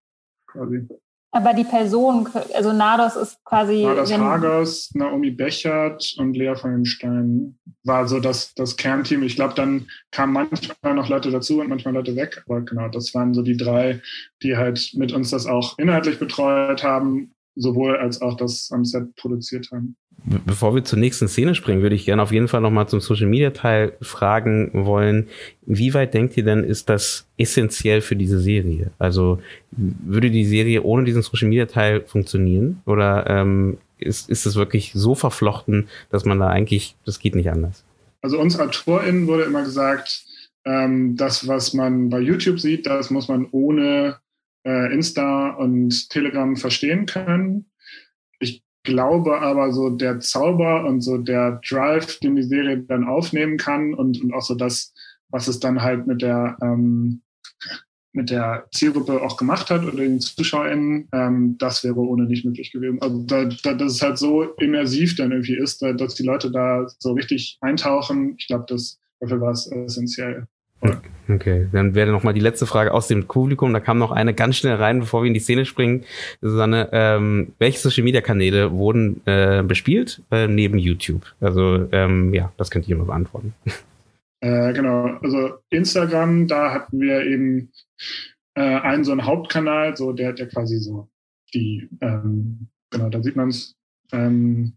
quasi. Aber die Person, also Nados ist quasi. Nados Hagers, Naomi Bechert und Lea von den Steinen war so das, das Kernteam. Ich glaube, dann kamen manchmal noch Leute dazu und manchmal Leute weg. Aber genau, das waren so die drei, die halt mit uns das auch inhaltlich betreut haben, sowohl als auch das am Set produziert haben. Bevor wir zur nächsten Szene springen, würde ich gerne auf jeden Fall nochmal zum Social Media Teil fragen wollen. Wie weit denkt ihr denn, ist das essentiell für diese Serie? Also würde die Serie ohne diesen Social Media Teil funktionieren? Oder ähm, ist, ist es wirklich so verflochten, dass man da eigentlich, das geht nicht anders? Also uns AutorInnen wurde immer gesagt, ähm, das, was man bei YouTube sieht, das muss man ohne äh, Insta und Telegram verstehen können glaube aber so der Zauber und so der Drive, den die Serie dann aufnehmen kann und, und auch so das, was es dann halt mit der ähm, mit der Zielgruppe auch gemacht hat oder den ZuschauerInnen, ähm, das wäre ohne nicht möglich gewesen. Also da, da, dass es halt so immersiv dann irgendwie ist, da, dass die Leute da so richtig eintauchen, ich glaube, das dafür war es essentiell. Okay, dann wäre noch mal die letzte Frage aus dem Publikum. Da kam noch eine ganz schnell rein, bevor wir in die Szene springen. Susanne, ähm, welche Social Media Kanäle wurden äh, bespielt äh, neben YouTube? Also ähm, ja, das könnt ihr mal beantworten. Äh, genau, also Instagram, da hatten wir eben äh, einen so einen Hauptkanal, so der, der quasi so die, ähm, genau, da sieht man es, ähm,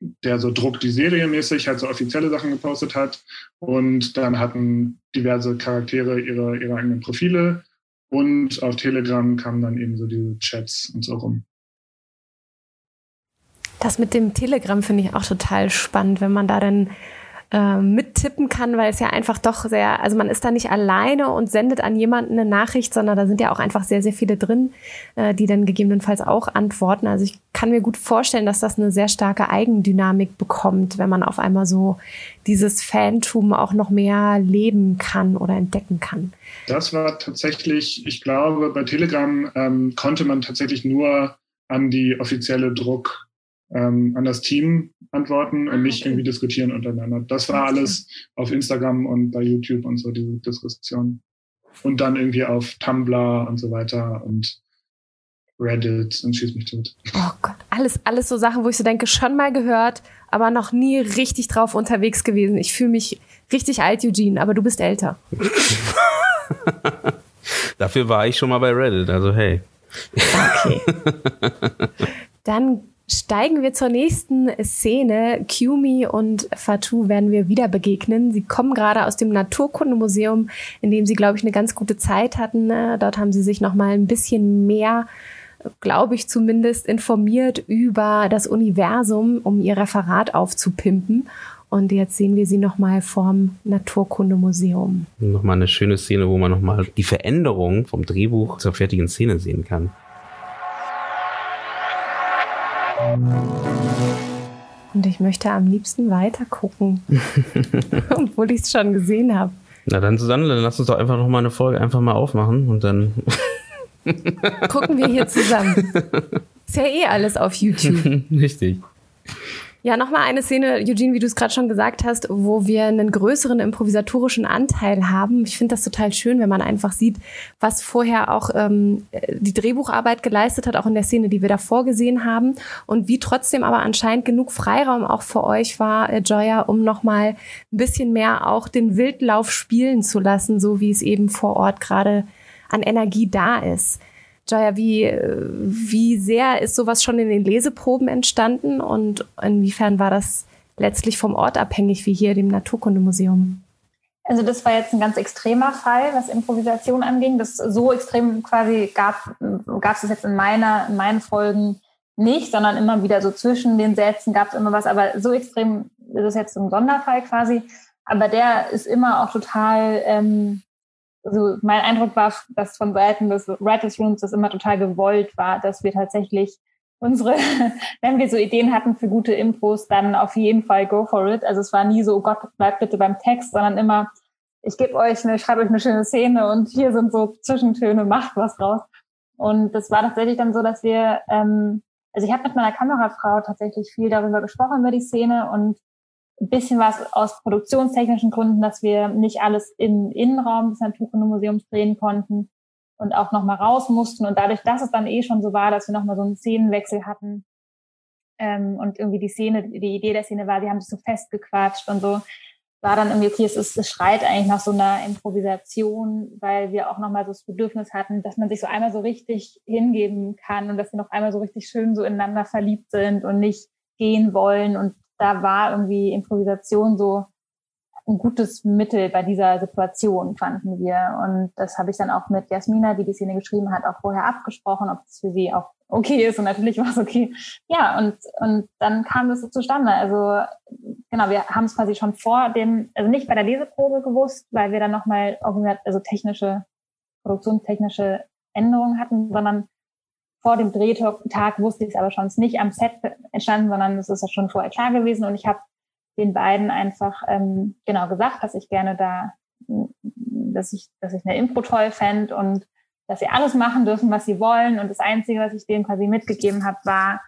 der so Druck die Serie mäßig halt so offizielle Sachen gepostet hat. Und dann hatten diverse Charaktere ihre, ihre eigenen Profile. Und auf Telegram kamen dann eben so diese Chats und so rum. Das mit dem Telegram finde ich auch total spannend, wenn man da dann äh, mittippen kann, weil es ja einfach doch sehr, also man ist da nicht alleine und sendet an jemanden eine Nachricht, sondern da sind ja auch einfach sehr, sehr viele drin, äh, die dann gegebenenfalls auch antworten. Also ich kann mir gut vorstellen, dass das eine sehr starke Eigendynamik bekommt, wenn man auf einmal so dieses Fantum auch noch mehr leben kann oder entdecken kann. Das war tatsächlich, ich glaube, bei Telegram ähm, konnte man tatsächlich nur an die offizielle Druck ähm, an das Team antworten und ah, nicht irgendwie diskutieren untereinander. Das war alles auf Instagram und bei YouTube und so, diese Diskussion. Und dann irgendwie auf Tumblr und so weiter und Reddit und schieß mich tot. Oh Gott, alles, alles so Sachen, wo ich so denke, schon mal gehört, aber noch nie richtig drauf unterwegs gewesen. Ich fühle mich richtig alt, Eugene, aber du bist älter. Dafür war ich schon mal bei Reddit, also hey. Okay. Dann steigen wir zur nächsten Szene. Kiumi und Fatou werden wir wieder begegnen. Sie kommen gerade aus dem Naturkundemuseum, in dem sie, glaube ich, eine ganz gute Zeit hatten. Ne? Dort haben sie sich noch mal ein bisschen mehr glaube ich zumindest, informiert über das Universum, um ihr Referat aufzupimpen. Und jetzt sehen wir sie nochmal vorm Naturkundemuseum. Nochmal eine schöne Szene, wo man nochmal die Veränderung vom Drehbuch zur fertigen Szene sehen kann. Und ich möchte am liebsten weiter gucken, obwohl ich es schon gesehen habe. Na dann, Susanne, dann lass uns doch einfach noch mal eine Folge einfach mal aufmachen und dann gucken wir hier zusammen. Ist ja eh alles auf YouTube. Richtig. Ja, nochmal eine Szene, Eugene, wie du es gerade schon gesagt hast, wo wir einen größeren improvisatorischen Anteil haben. Ich finde das total schön, wenn man einfach sieht, was vorher auch ähm, die Drehbucharbeit geleistet hat, auch in der Szene, die wir davor gesehen haben und wie trotzdem aber anscheinend genug Freiraum auch für euch war, äh, Joya, um nochmal ein bisschen mehr auch den Wildlauf spielen zu lassen, so wie es eben vor Ort gerade an Energie da ist. Jaya, wie, wie sehr ist sowas schon in den Leseproben entstanden und inwiefern war das letztlich vom Ort abhängig, wie hier dem Naturkundemuseum? Also das war jetzt ein ganz extremer Fall, was Improvisation anging. Das so extrem quasi gab gab es jetzt in meiner in meinen Folgen nicht, sondern immer wieder so zwischen den Sätzen gab es immer was. Aber so extrem ist es jetzt ein Sonderfall quasi. Aber der ist immer auch total. Ähm, also mein Eindruck war, dass von Seiten des Writers Rooms das immer total gewollt war, dass wir tatsächlich unsere, wenn wir so Ideen hatten für gute Impros, dann auf jeden Fall go for it. Also es war nie so, oh Gott, bleibt bitte beim Text, sondern immer, ich gebe euch eine, schreibe euch eine schöne Szene und hier sind so Zwischentöne, macht was draus. Und das war tatsächlich dann so, dass wir, ähm, also ich habe mit meiner Kamerafrau tatsächlich viel darüber gesprochen, über die Szene und ein bisschen was aus produktionstechnischen Gründen, dass wir nicht alles im Innenraum des Naturkundemuseums drehen konnten, und auch nochmal raus mussten. Und dadurch, dass es dann eh schon so war, dass wir nochmal so einen Szenenwechsel hatten ähm, und irgendwie die Szene, die Idee der Szene war, die haben sich so festgequatscht und so, war dann irgendwie, okay, es, ist, es schreit eigentlich nach so einer Improvisation, weil wir auch nochmal so das Bedürfnis hatten, dass man sich so einmal so richtig hingeben kann und dass wir noch einmal so richtig schön so ineinander verliebt sind und nicht gehen wollen. Und da war irgendwie Improvisation so ein gutes Mittel bei dieser Situation, fanden wir. Und das habe ich dann auch mit Jasmina, die die Szene geschrieben hat, auch vorher abgesprochen, ob es für sie auch okay ist. Und natürlich war es okay. Ja, und, und dann kam das so zustande. Also genau, wir haben es quasi schon vor dem, also nicht bei der Leseprobe gewusst, weil wir dann nochmal also technische, produktionstechnische Änderungen hatten, sondern vor dem Drehtag wusste ich es aber schon, es ist nicht am Set entstanden, sondern es ist ja schon vorher klar gewesen. Und ich habe den beiden einfach ähm, genau gesagt, dass ich gerne da, dass ich, dass ich eine Impro toll fände und dass sie alles machen dürfen, was sie wollen. Und das Einzige, was ich denen quasi mitgegeben habe, war,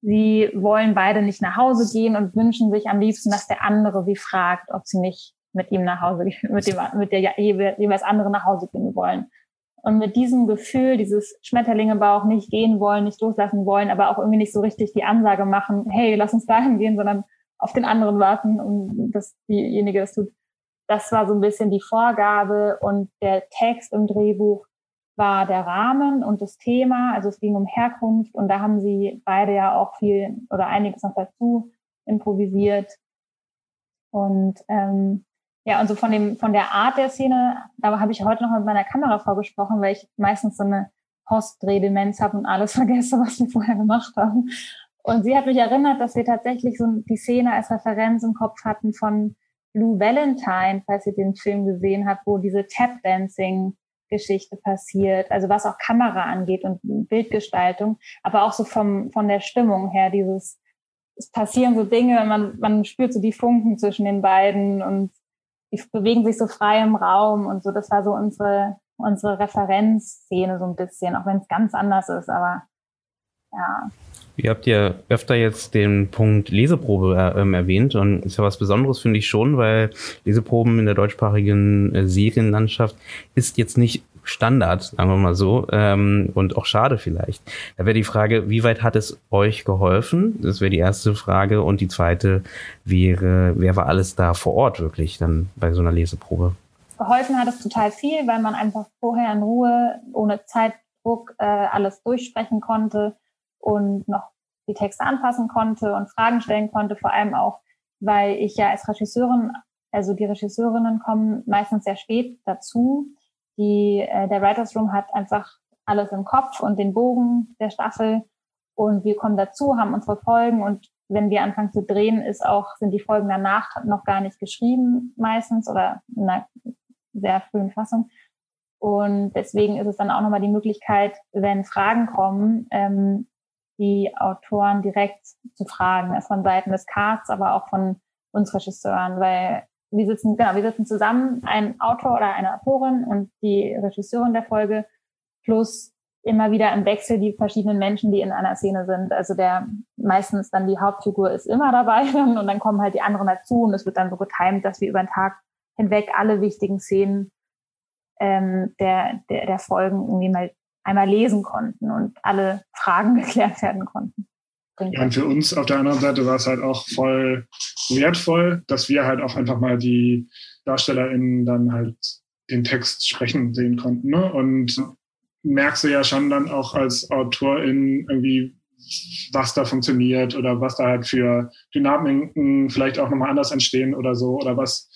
sie wollen beide nicht nach Hause gehen und wünschen sich am liebsten, dass der andere sie fragt, ob sie nicht mit ihm nach Hause, mit dem, mit der jeweils andere nach Hause gehen wollen. Und mit diesem Gefühl, dieses Schmetterlingebauch nicht gehen wollen, nicht loslassen wollen, aber auch irgendwie nicht so richtig die Ansage machen, hey, lass uns dahin gehen, sondern auf den anderen warten und dass diejenige das tut. Das war so ein bisschen die Vorgabe und der Text im Drehbuch war der Rahmen und das Thema. Also es ging um Herkunft und da haben sie beide ja auch viel oder einiges noch dazu improvisiert. Und ähm, ja, und so von dem von der Art der Szene, da habe ich heute noch mit meiner Kamera vorgesprochen, weil ich meistens so eine Postdrehdemenz habe und alles vergesse, was wir vorher gemacht haben. Und sie hat mich erinnert, dass wir tatsächlich so die Szene als Referenz im Kopf hatten von Blue Valentine, falls ihr den Film gesehen habt, wo diese Tap-Dancing-Geschichte passiert. Also was auch Kamera angeht und Bildgestaltung, aber auch so vom, von der Stimmung her, dieses, es passieren so Dinge, man, man spürt so die Funken zwischen den beiden und die bewegen sich so frei im Raum und so. Das war so unsere, unsere Referenzszene so ein bisschen, auch wenn es ganz anders ist, aber ja. Ihr habt ja öfter jetzt den Punkt Leseprobe äh, ähm, erwähnt und ist ja was Besonderes, finde ich schon, weil Leseproben in der deutschsprachigen äh, Serienlandschaft ist jetzt nicht Standard, sagen wir mal so, ähm, und auch schade vielleicht. Da wäre die Frage, wie weit hat es euch geholfen? Das wäre die erste Frage. Und die zweite wäre, wer war alles da vor Ort wirklich dann bei so einer Leseprobe? Geholfen hat es total viel, weil man einfach vorher in Ruhe, ohne Zeitdruck, äh, alles durchsprechen konnte und noch die Texte anpassen konnte und Fragen stellen konnte, vor allem auch, weil ich ja als Regisseurin, also die Regisseurinnen kommen meistens sehr spät dazu. Die, äh, der Writers Room hat einfach alles im Kopf und den Bogen der Staffel. Und wir kommen dazu, haben unsere Folgen. Und wenn wir anfangen zu drehen, ist auch, sind die Folgen danach noch gar nicht geschrieben meistens oder in einer sehr frühen Fassung. Und deswegen ist es dann auch nochmal die Möglichkeit, wenn Fragen kommen, ähm, die Autoren direkt zu fragen, von Seiten des Casts, aber auch von uns Regisseuren, weil wir sitzen, genau, wir sitzen zusammen, ein Autor oder eine Autorin und die Regisseurin der Folge plus immer wieder im Wechsel die verschiedenen Menschen, die in einer Szene sind. Also der meistens dann die Hauptfigur ist immer dabei und dann kommen halt die anderen dazu und es wird dann so getimt, dass wir über den Tag hinweg alle wichtigen Szenen ähm, der, der, der Folgen irgendwie mal einmal lesen konnten und alle Fragen geklärt werden konnten. Ja, und für uns auf der anderen Seite war es halt auch voll wertvoll, dass wir halt auch einfach mal die DarstellerInnen dann halt den Text sprechen sehen konnten. Ne? Und merkst du ja schon dann auch als Autorin irgendwie, was da funktioniert oder was da halt für Dynamiken vielleicht auch nochmal anders entstehen oder so oder was,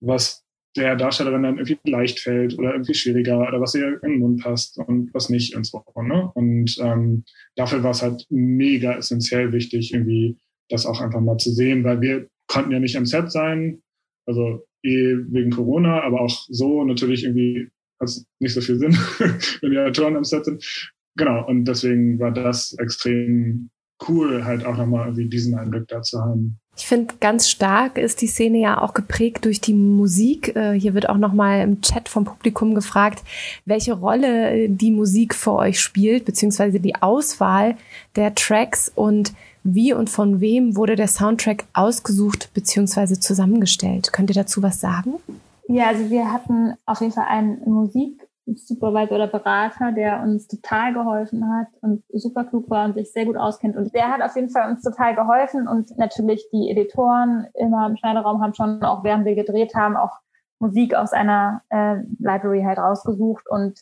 was der Darstellerin dann irgendwie leicht fällt oder irgendwie schwieriger oder was ihr in den Mund passt und was nicht und so. Ne? Und ähm, dafür war es halt mega essentiell wichtig, irgendwie das auch einfach mal zu sehen, weil wir konnten ja nicht am Set sein, also eh wegen Corona, aber auch so natürlich irgendwie hat es nicht so viel Sinn, wenn die Autoren am Set sind. Genau, und deswegen war das extrem cool, halt auch nochmal irgendwie diesen Einblick da zu haben. Ich finde, ganz stark ist die Szene ja auch geprägt durch die Musik. Äh, hier wird auch nochmal im Chat vom Publikum gefragt, welche Rolle die Musik für euch spielt, beziehungsweise die Auswahl der Tracks und wie und von wem wurde der Soundtrack ausgesucht beziehungsweise zusammengestellt. Könnt ihr dazu was sagen? Ja, also wir hatten auf jeden Fall einen Musiksupervisor oder Berater, der uns total geholfen hat und super klug war und sich sehr gut auskennt. Und der hat auf jeden Fall uns total geholfen und natürlich die Editoren immer im Schneideraum haben schon, auch während wir gedreht haben, auch Musik aus einer äh, Library halt rausgesucht und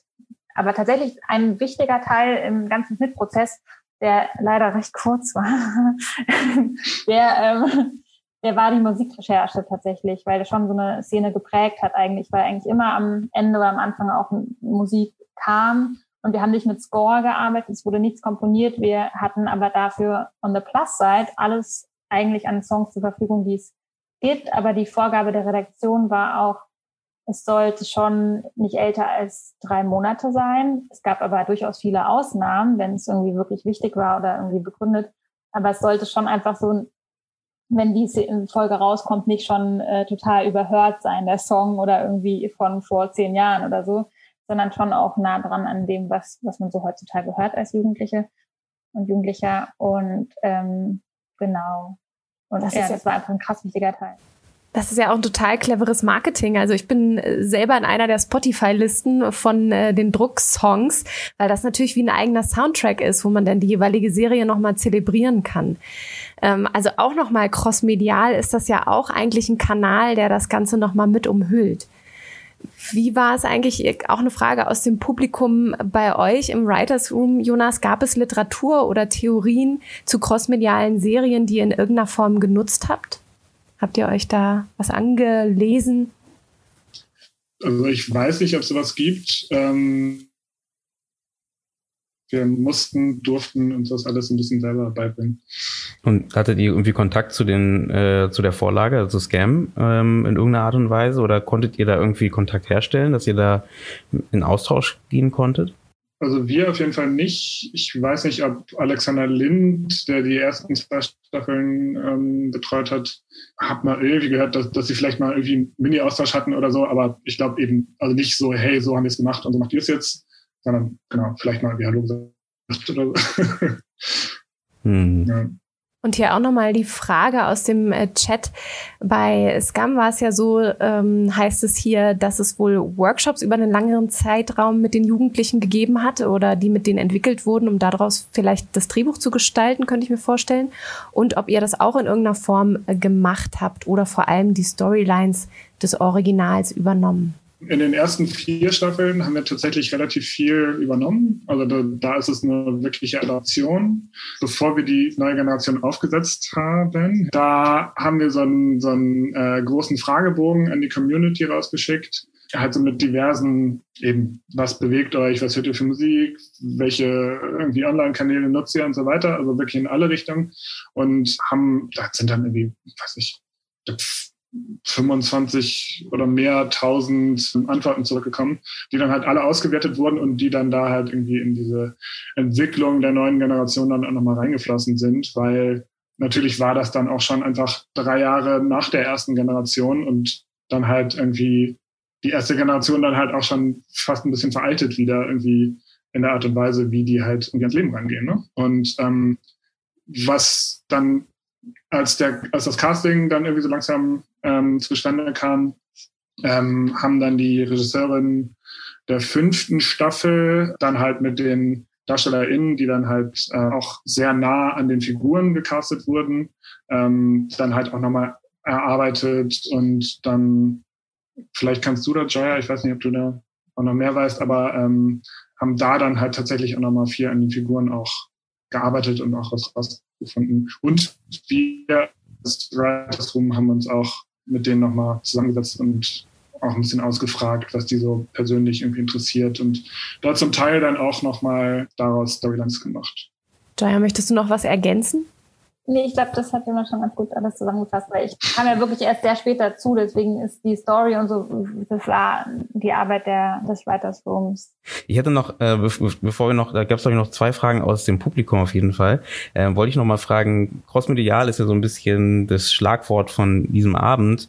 aber tatsächlich ein wichtiger Teil im ganzen Schnittprozess, der leider recht kurz war, der ähm, der war die Musikrecherche tatsächlich, weil er schon so eine Szene geprägt hat eigentlich, weil eigentlich immer am Ende oder am Anfang auch Musik kam. Und wir haben nicht mit Score gearbeitet, es wurde nichts komponiert. Wir hatten aber dafür on the plus side alles eigentlich an Songs zur Verfügung, die es gibt. Aber die Vorgabe der Redaktion war auch, es sollte schon nicht älter als drei Monate sein. Es gab aber durchaus viele Ausnahmen, wenn es irgendwie wirklich wichtig war oder irgendwie begründet. Aber es sollte schon einfach so ein wenn die Folge rauskommt, nicht schon äh, total überhört sein, der Song oder irgendwie von vor zehn Jahren oder so, sondern schon auch nah dran an dem, was, was man so heutzutage hört als Jugendliche und Jugendlicher. Und ähm, genau. Und das, ja, ist, das war einfach ein krass wichtiger Teil. Das ist ja auch ein total cleveres Marketing. Also ich bin äh, selber in einer der Spotify-Listen von äh, den Drucksongs, weil das natürlich wie ein eigener Soundtrack ist, wo man dann die jeweilige Serie nochmal zelebrieren kann. Ähm, also auch nochmal crossmedial ist das ja auch eigentlich ein Kanal, der das Ganze nochmal mit umhüllt. Wie war es eigentlich, auch eine Frage aus dem Publikum bei euch im Writers Room, Jonas, gab es Literatur oder Theorien zu crossmedialen Serien, die ihr in irgendeiner Form genutzt habt? Habt ihr euch da was angelesen? Also ich weiß nicht, ob es sowas gibt. Ähm, wir mussten, durften uns das alles ein bisschen selber beibringen. Und hattet ihr irgendwie Kontakt zu den äh, zu der Vorlage, also Scam, ähm, in irgendeiner Art und Weise? Oder konntet ihr da irgendwie Kontakt herstellen, dass ihr da in Austausch gehen konntet? Also wir auf jeden Fall nicht. Ich weiß nicht, ob Alexander Lind, der die ersten zwei Staffeln ähm, betreut hat, hat mal irgendwie gehört, dass, dass sie vielleicht mal irgendwie einen Mini-Austausch hatten oder so. Aber ich glaube eben, also nicht so, hey, so haben wir es gemacht und so macht ihr es jetzt, sondern genau, vielleicht mal wie Hallo gesagt oder so. hm. ja. Und hier auch nochmal die Frage aus dem äh, Chat. Bei Scam war es ja so, ähm, heißt es hier, dass es wohl Workshops über einen längeren Zeitraum mit den Jugendlichen gegeben hat oder die mit denen entwickelt wurden, um daraus vielleicht das Drehbuch zu gestalten, könnte ich mir vorstellen. Und ob ihr das auch in irgendeiner Form äh, gemacht habt oder vor allem die Storylines des Originals übernommen in den ersten vier Staffeln haben wir tatsächlich relativ viel übernommen. Also da, da ist es eine wirkliche Adaption. Bevor wir die neue Generation aufgesetzt haben, da haben wir so einen, so einen äh, großen Fragebogen an die Community rausgeschickt. Halt so mit diversen, eben, was bewegt euch, was hört ihr für Musik, welche irgendwie Online-Kanäle nutzt ihr und so weiter. Also wirklich in alle Richtungen. Und haben, da sind dann irgendwie, weiß ich, 25 oder mehr tausend Antworten zurückgekommen, die dann halt alle ausgewertet wurden und die dann da halt irgendwie in diese Entwicklung der neuen Generation dann auch nochmal reingeflossen sind, weil natürlich war das dann auch schon einfach drei Jahre nach der ersten Generation und dann halt irgendwie die erste Generation dann halt auch schon fast ein bisschen veraltet wieder irgendwie in der Art und Weise, wie die halt irgendwie ans Leben rangehen. Ne? Und ähm, was dann als der als das Casting dann irgendwie so langsam ähm, zustande kam, ähm, haben dann die Regisseurin der fünften Staffel dann halt mit den DarstellerInnen, die dann halt äh, auch sehr nah an den Figuren gecastet wurden, ähm, dann halt auch nochmal erarbeitet und dann, vielleicht kannst du da, Joya, ich weiß nicht, ob du da auch noch mehr weißt, aber ähm, haben da dann halt tatsächlich auch nochmal viel an den Figuren auch gearbeitet und auch was rausgefunden. Und wir als Writers Room haben uns auch mit denen nochmal zusammengesetzt und auch ein bisschen ausgefragt, was die so persönlich irgendwie interessiert und dort zum Teil dann auch nochmal daraus Storylines gemacht. Jaya, möchtest du noch was ergänzen? Nee, ich glaube, das hat immer schon ganz gut alles zusammengefasst, weil ich kam ja wirklich erst sehr spät dazu, deswegen ist die Story und so, das war die Arbeit der, des Writers Rooms. Ich hätte noch, äh, bevor wir noch, da gab es noch zwei Fragen aus dem Publikum auf jeden Fall, äh, wollte ich noch mal fragen, Crossmedial ist ja so ein bisschen das Schlagwort von diesem Abend.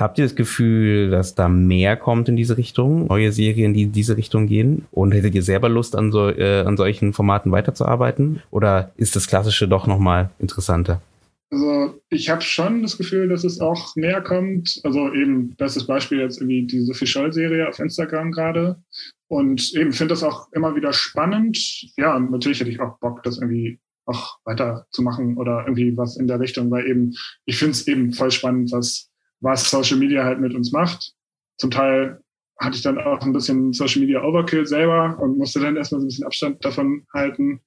Habt ihr das Gefühl, dass da mehr kommt in diese Richtung, neue Serien, die in diese Richtung gehen? Und hättet ihr selber Lust, an, so, äh, an solchen Formaten weiterzuarbeiten? Oder ist das Klassische doch nochmal interessanter? Also ich habe schon das Gefühl, dass es auch mehr kommt. Also eben, bestes Beispiel jetzt irgendwie diese Fischol-Serie auf Instagram gerade. Und eben finde das auch immer wieder spannend. Ja, und natürlich hätte ich auch Bock, das irgendwie auch weiterzumachen oder irgendwie was in der Richtung, weil eben, ich finde es eben voll spannend, was was Social Media halt mit uns macht. Zum Teil hatte ich dann auch ein bisschen Social Media Overkill selber und musste dann erstmal so ein bisschen Abstand davon halten.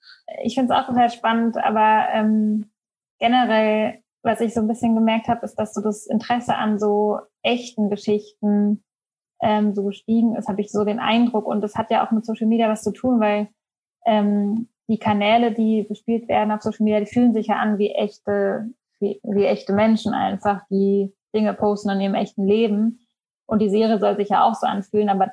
Ich finde es auch total spannend, aber ähm, generell, was ich so ein bisschen gemerkt habe, ist, dass so das Interesse an so echten Geschichten ähm, so gestiegen ist, habe ich so den Eindruck. Und das hat ja auch mit Social Media was zu tun, weil ähm, die Kanäle, die bespielt werden auf Social Media, die fühlen sich ja an wie echte, wie, wie echte Menschen einfach, die Dinge posten in ihrem echten Leben. Und die Serie soll sich ja auch so anfühlen, aber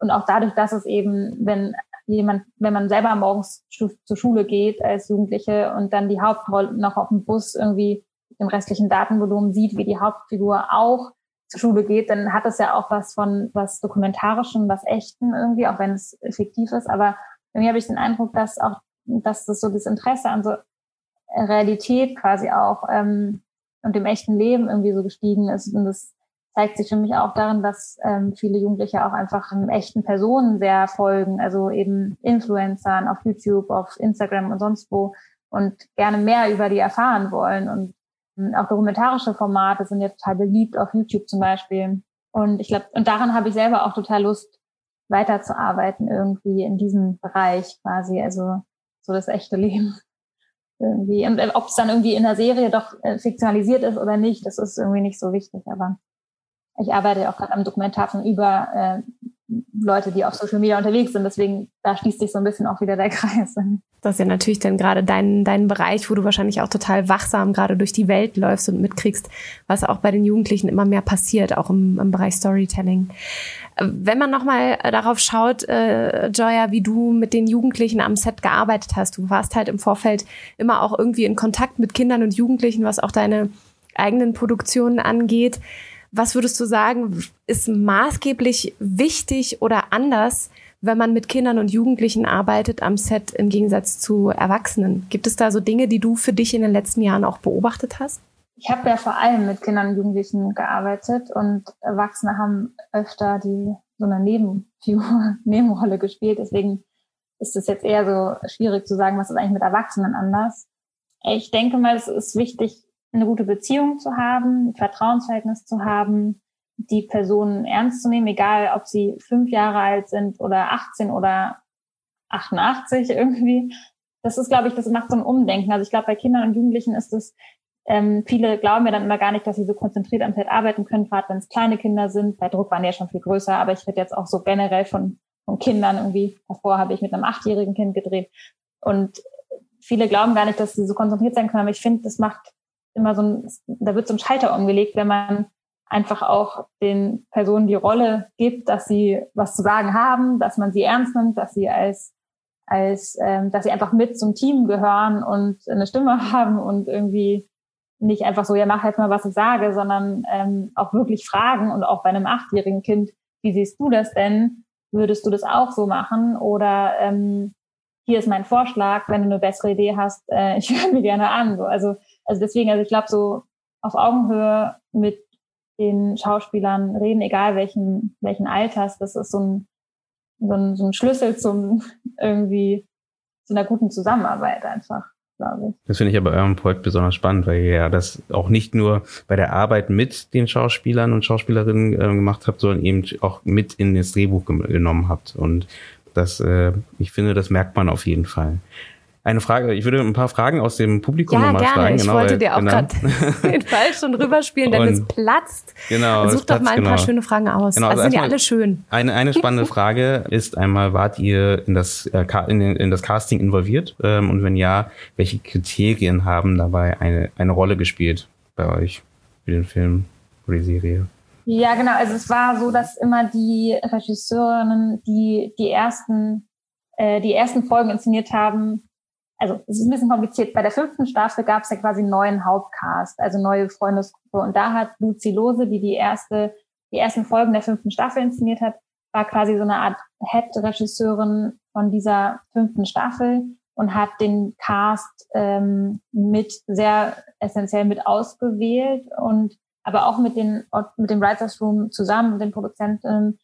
und auch dadurch, dass es eben, wenn jemand, wenn man selber morgens zur Schule geht als Jugendliche und dann die Hauptrolle noch auf dem Bus irgendwie im restlichen Datenvolumen sieht, wie die Hauptfigur auch zur Schule geht, dann hat es ja auch was von was dokumentarischem, was echten irgendwie, auch wenn es fiktiv ist. Aber irgendwie habe ich den Eindruck, dass auch, dass das so das Interesse an so Realität quasi auch ähm, und im echten Leben irgendwie so gestiegen ist. Und das zeigt sich für mich auch darin, dass ähm, viele Jugendliche auch einfach echten Personen sehr folgen, also eben Influencern auf YouTube, auf Instagram und sonst wo und gerne mehr über die erfahren wollen. Und ähm, auch dokumentarische Formate sind jetzt total beliebt auf YouTube zum Beispiel. Und ich glaube, und daran habe ich selber auch total Lust, weiterzuarbeiten irgendwie in diesem Bereich quasi, also so das echte Leben irgendwie. Und äh, ob es dann irgendwie in der Serie doch äh, fiktionalisiert ist oder nicht, das ist irgendwie nicht so wichtig. Aber ich arbeite auch gerade am Dokumentarfilm über äh, Leute, die auf Social Media unterwegs sind. Deswegen, da schließt sich so ein bisschen auch wieder der Kreis. Das ist ja natürlich dann gerade dein, dein Bereich, wo du wahrscheinlich auch total wachsam gerade durch die Welt läufst und mitkriegst, was auch bei den Jugendlichen immer mehr passiert, auch im, im Bereich Storytelling. Wenn man nochmal darauf schaut, äh, Joya, wie du mit den Jugendlichen am Set gearbeitet hast, du warst halt im Vorfeld immer auch irgendwie in Kontakt mit Kindern und Jugendlichen, was auch deine eigenen Produktionen angeht. Was würdest du sagen, ist maßgeblich wichtig oder anders, wenn man mit Kindern und Jugendlichen arbeitet am Set im Gegensatz zu Erwachsenen? Gibt es da so Dinge, die du für dich in den letzten Jahren auch beobachtet hast? Ich habe ja vor allem mit Kindern und Jugendlichen gearbeitet und Erwachsene haben öfter die so eine Nebenfigur, Nebenrolle gespielt. Deswegen ist es jetzt eher so schwierig zu sagen, was ist eigentlich mit Erwachsenen anders. Ich denke mal, es ist wichtig, eine gute Beziehung zu haben, ein Vertrauensverhältnis zu haben, die Personen ernst zu nehmen, egal ob sie fünf Jahre alt sind oder 18 oder 88 irgendwie. Das ist, glaube ich, das macht so ein Umdenken. Also ich glaube, bei Kindern und Jugendlichen ist es, ähm, viele glauben ja dann immer gar nicht, dass sie so konzentriert am Feld arbeiten können, gerade wenn es kleine Kinder sind. Bei Druck waren die ja schon viel größer, aber ich rede jetzt auch so generell von, von Kindern irgendwie. Davor habe ich mit einem achtjährigen Kind gedreht. Und viele glauben gar nicht, dass sie so konzentriert sein können, aber ich finde, das macht immer so ein, da wird so ein Schalter umgelegt, wenn man einfach auch den Personen die Rolle gibt, dass sie was zu sagen haben, dass man sie ernst nimmt, dass sie als als ähm, dass sie einfach mit zum Team gehören und eine Stimme haben und irgendwie nicht einfach so, ja, mach halt mal, was ich sage, sondern ähm, auch wirklich fragen und auch bei einem achtjährigen Kind, wie siehst du das denn? Würdest du das auch so machen? Oder ähm, hier ist mein Vorschlag, wenn du eine bessere Idee hast, äh, ich höre mir gerne an. So, also also deswegen, also ich glaube, so auf Augenhöhe mit den Schauspielern reden, egal welchen, welchen Alters, das ist so ein, so ein, so ein Schlüssel zum irgendwie zu einer guten Zusammenarbeit einfach. Das finde ich aber eurem Projekt besonders spannend, weil ihr ja das auch nicht nur bei der Arbeit mit den Schauspielern und Schauspielerinnen äh, gemacht habt, sondern eben auch mit in das Drehbuch genommen habt. Und das, äh, ich finde, das merkt man auf jeden Fall. Eine Frage, ich würde ein paar Fragen aus dem Publikum ja, nochmal gerne. fragen. Ich genau, wollte weil, dir auch genau. gerade den Ball schon rüberspielen, denn Und- es platzt. Genau, Such doch platzt, mal ein paar genau. schöne Fragen aus. Genau, also also sind ja alle schön. Eine, eine spannende Frage ist einmal, wart ihr in das, äh, in, in das Casting involviert? Ähm, und wenn ja, welche Kriterien haben dabei eine, eine Rolle gespielt bei euch für den Film oder die Serie? Ja, genau. Also es war so, dass immer die Regisseurinnen, die die ersten, äh, die ersten Folgen inszeniert haben, also es ist ein bisschen kompliziert. Bei der fünften Staffel gab es ja quasi einen neuen Hauptcast, also neue Freundesgruppe. Und da hat Luzi Lose, die die erste, die ersten Folgen der fünften Staffel inszeniert hat, war quasi so eine Art Head-Regisseurin von dieser fünften Staffel und hat den Cast ähm, mit sehr essentiell mit ausgewählt und aber auch mit den mit dem Writers Room zusammen mit den Produzenten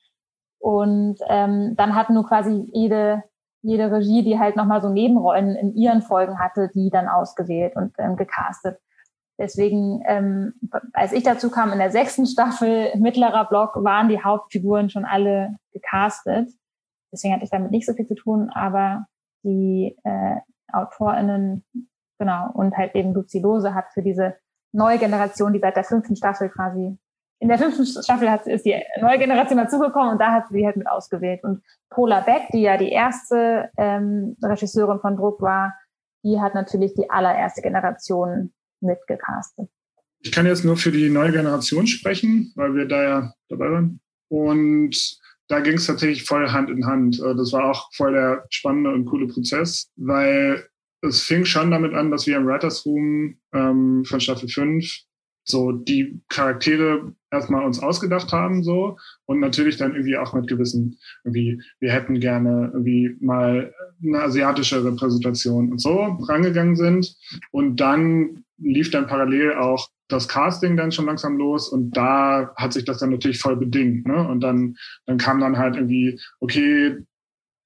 und ähm, dann hat nur quasi jede jede Regie, die halt nochmal so Nebenrollen in ihren Folgen hatte, die dann ausgewählt und ähm, gecastet. Deswegen, ähm, als ich dazu kam in der sechsten Staffel, mittlerer Block, waren die Hauptfiguren schon alle gecastet. Deswegen hatte ich damit nicht so viel zu tun, aber die äh, AutorInnen, genau, und halt eben Luzi Lose hat für diese neue Generation, die seit der fünften Staffel quasi, in der fünften Staffel hat, ist die neue Generation dazugekommen und da hat sie halt mit ausgewählt. Und Paula Beck, die ja die erste ähm, Regisseurin von Druck war, die hat natürlich die allererste Generation mitgecastet. Ich kann jetzt nur für die neue Generation sprechen, weil wir da ja dabei waren. Und da ging es tatsächlich voll Hand in Hand. Äh, Das war auch voll der spannende und coole Prozess, weil es fing schon damit an, dass wir im Writers Room ähm, von Staffel 5 so die Charaktere erstmal uns ausgedacht haben so. Und natürlich dann irgendwie auch mit gewissen irgendwie wir hätten gerne irgendwie mal eine asiatische Repräsentation und so rangegangen sind. Und dann lief dann parallel auch das Casting dann schon langsam los. Und da hat sich das dann natürlich voll bedingt ne? Und dann dann kam dann halt irgendwie okay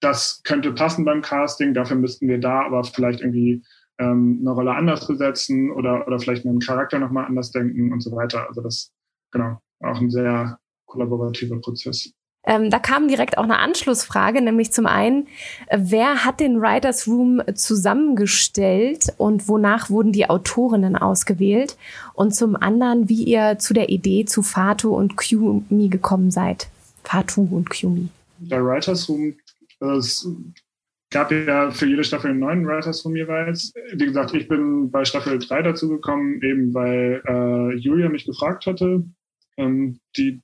das könnte passen beim Casting dafür müssten wir da aber vielleicht irgendwie ähm, eine Rolle anders besetzen oder, oder vielleicht einen Charakter nochmal anders denken und so weiter. Also das, genau, auch ein sehr kollaborativer Prozess. Ähm, da kam direkt auch eine Anschlussfrage, nämlich zum einen, wer hat den Writers Room zusammengestellt und wonach wurden die Autorinnen ausgewählt? Und zum anderen, wie ihr zu der Idee zu Fatu und Qumi gekommen seid. Fatu und Qumi. Der Writers Room, es gab ja für jede Staffel einen neuen Writers Room jeweils. Wie gesagt, ich bin bei Staffel 3 dazugekommen, eben weil äh, Julia mich gefragt hatte, ähm, die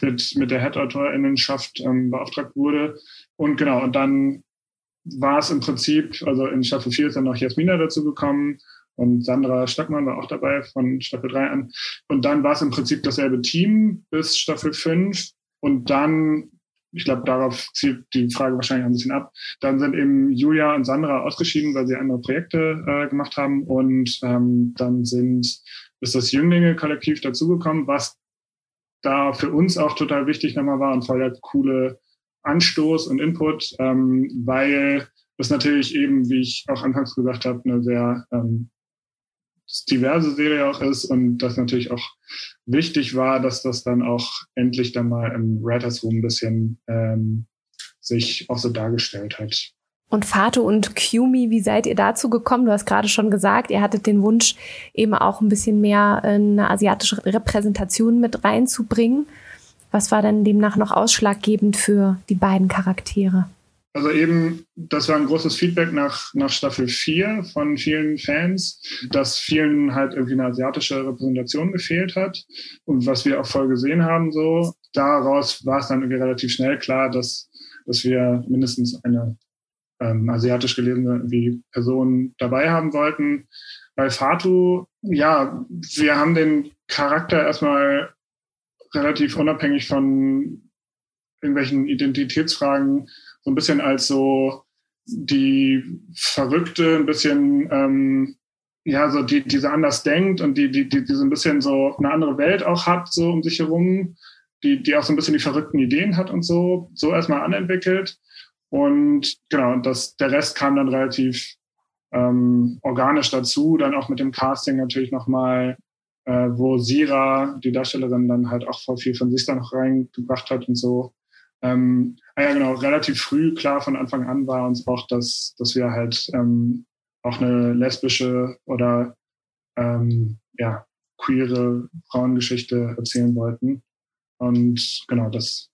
mit, mit der Head-AutorInnenschaft ähm, beauftragt wurde. Und genau, und dann war es im Prinzip, also in Staffel 4 ist dann noch Jasmina dazu gekommen und Sandra Stockmann war auch dabei von Staffel 3 an. Und dann war es im Prinzip dasselbe Team bis Staffel 5. Und dann, ich glaube, darauf zielt die Frage wahrscheinlich ein bisschen ab, dann sind eben Julia und Sandra ausgeschieden, weil sie andere Projekte äh, gemacht haben. Und ähm, dann sind, ist das Jünglinge-Kollektiv dazugekommen, was da für uns auch total wichtig nochmal war und voll der coole Anstoß und Input, ähm, weil das natürlich eben, wie ich auch anfangs gesagt habe, eine sehr ähm, diverse Serie auch ist und das natürlich auch wichtig war, dass das dann auch endlich dann mal im Writers Room ein bisschen ähm, sich auch so dargestellt hat. Und Fatu und Qumi, wie seid ihr dazu gekommen? Du hast gerade schon gesagt, ihr hattet den Wunsch, eben auch ein bisschen mehr eine asiatische Repräsentation mit reinzubringen. Was war denn demnach noch ausschlaggebend für die beiden Charaktere? Also eben, das war ein großes Feedback nach, nach Staffel 4 von vielen Fans, dass vielen halt irgendwie eine asiatische Repräsentation gefehlt hat. Und was wir auch voll gesehen haben, so, daraus war es dann irgendwie relativ schnell klar, dass, dass wir mindestens eine ähm, asiatisch gelesene irgendwie Person dabei haben wollten. Bei Fatu, ja, wir haben den Charakter erstmal relativ unabhängig von irgendwelchen Identitätsfragen so ein bisschen als so die Verrückte, ein bisschen, ähm, ja, so die, diese anders denkt und die, die, die, die so ein bisschen so eine andere Welt auch hat, so um sich herum, die, die auch so ein bisschen die verrückten Ideen hat und so, so erstmal anentwickelt. Und genau, das, der Rest kam dann relativ ähm, organisch dazu, dann auch mit dem Casting natürlich nochmal, äh, wo Sira, die Darstellerin, dann halt auch voll viel von sich da noch reingebracht hat und so. Ähm, ah ja genau, relativ früh klar von Anfang an war uns auch, dass, dass wir halt ähm, auch eine lesbische oder ähm, ja, queere Frauengeschichte erzählen wollten. Und genau, das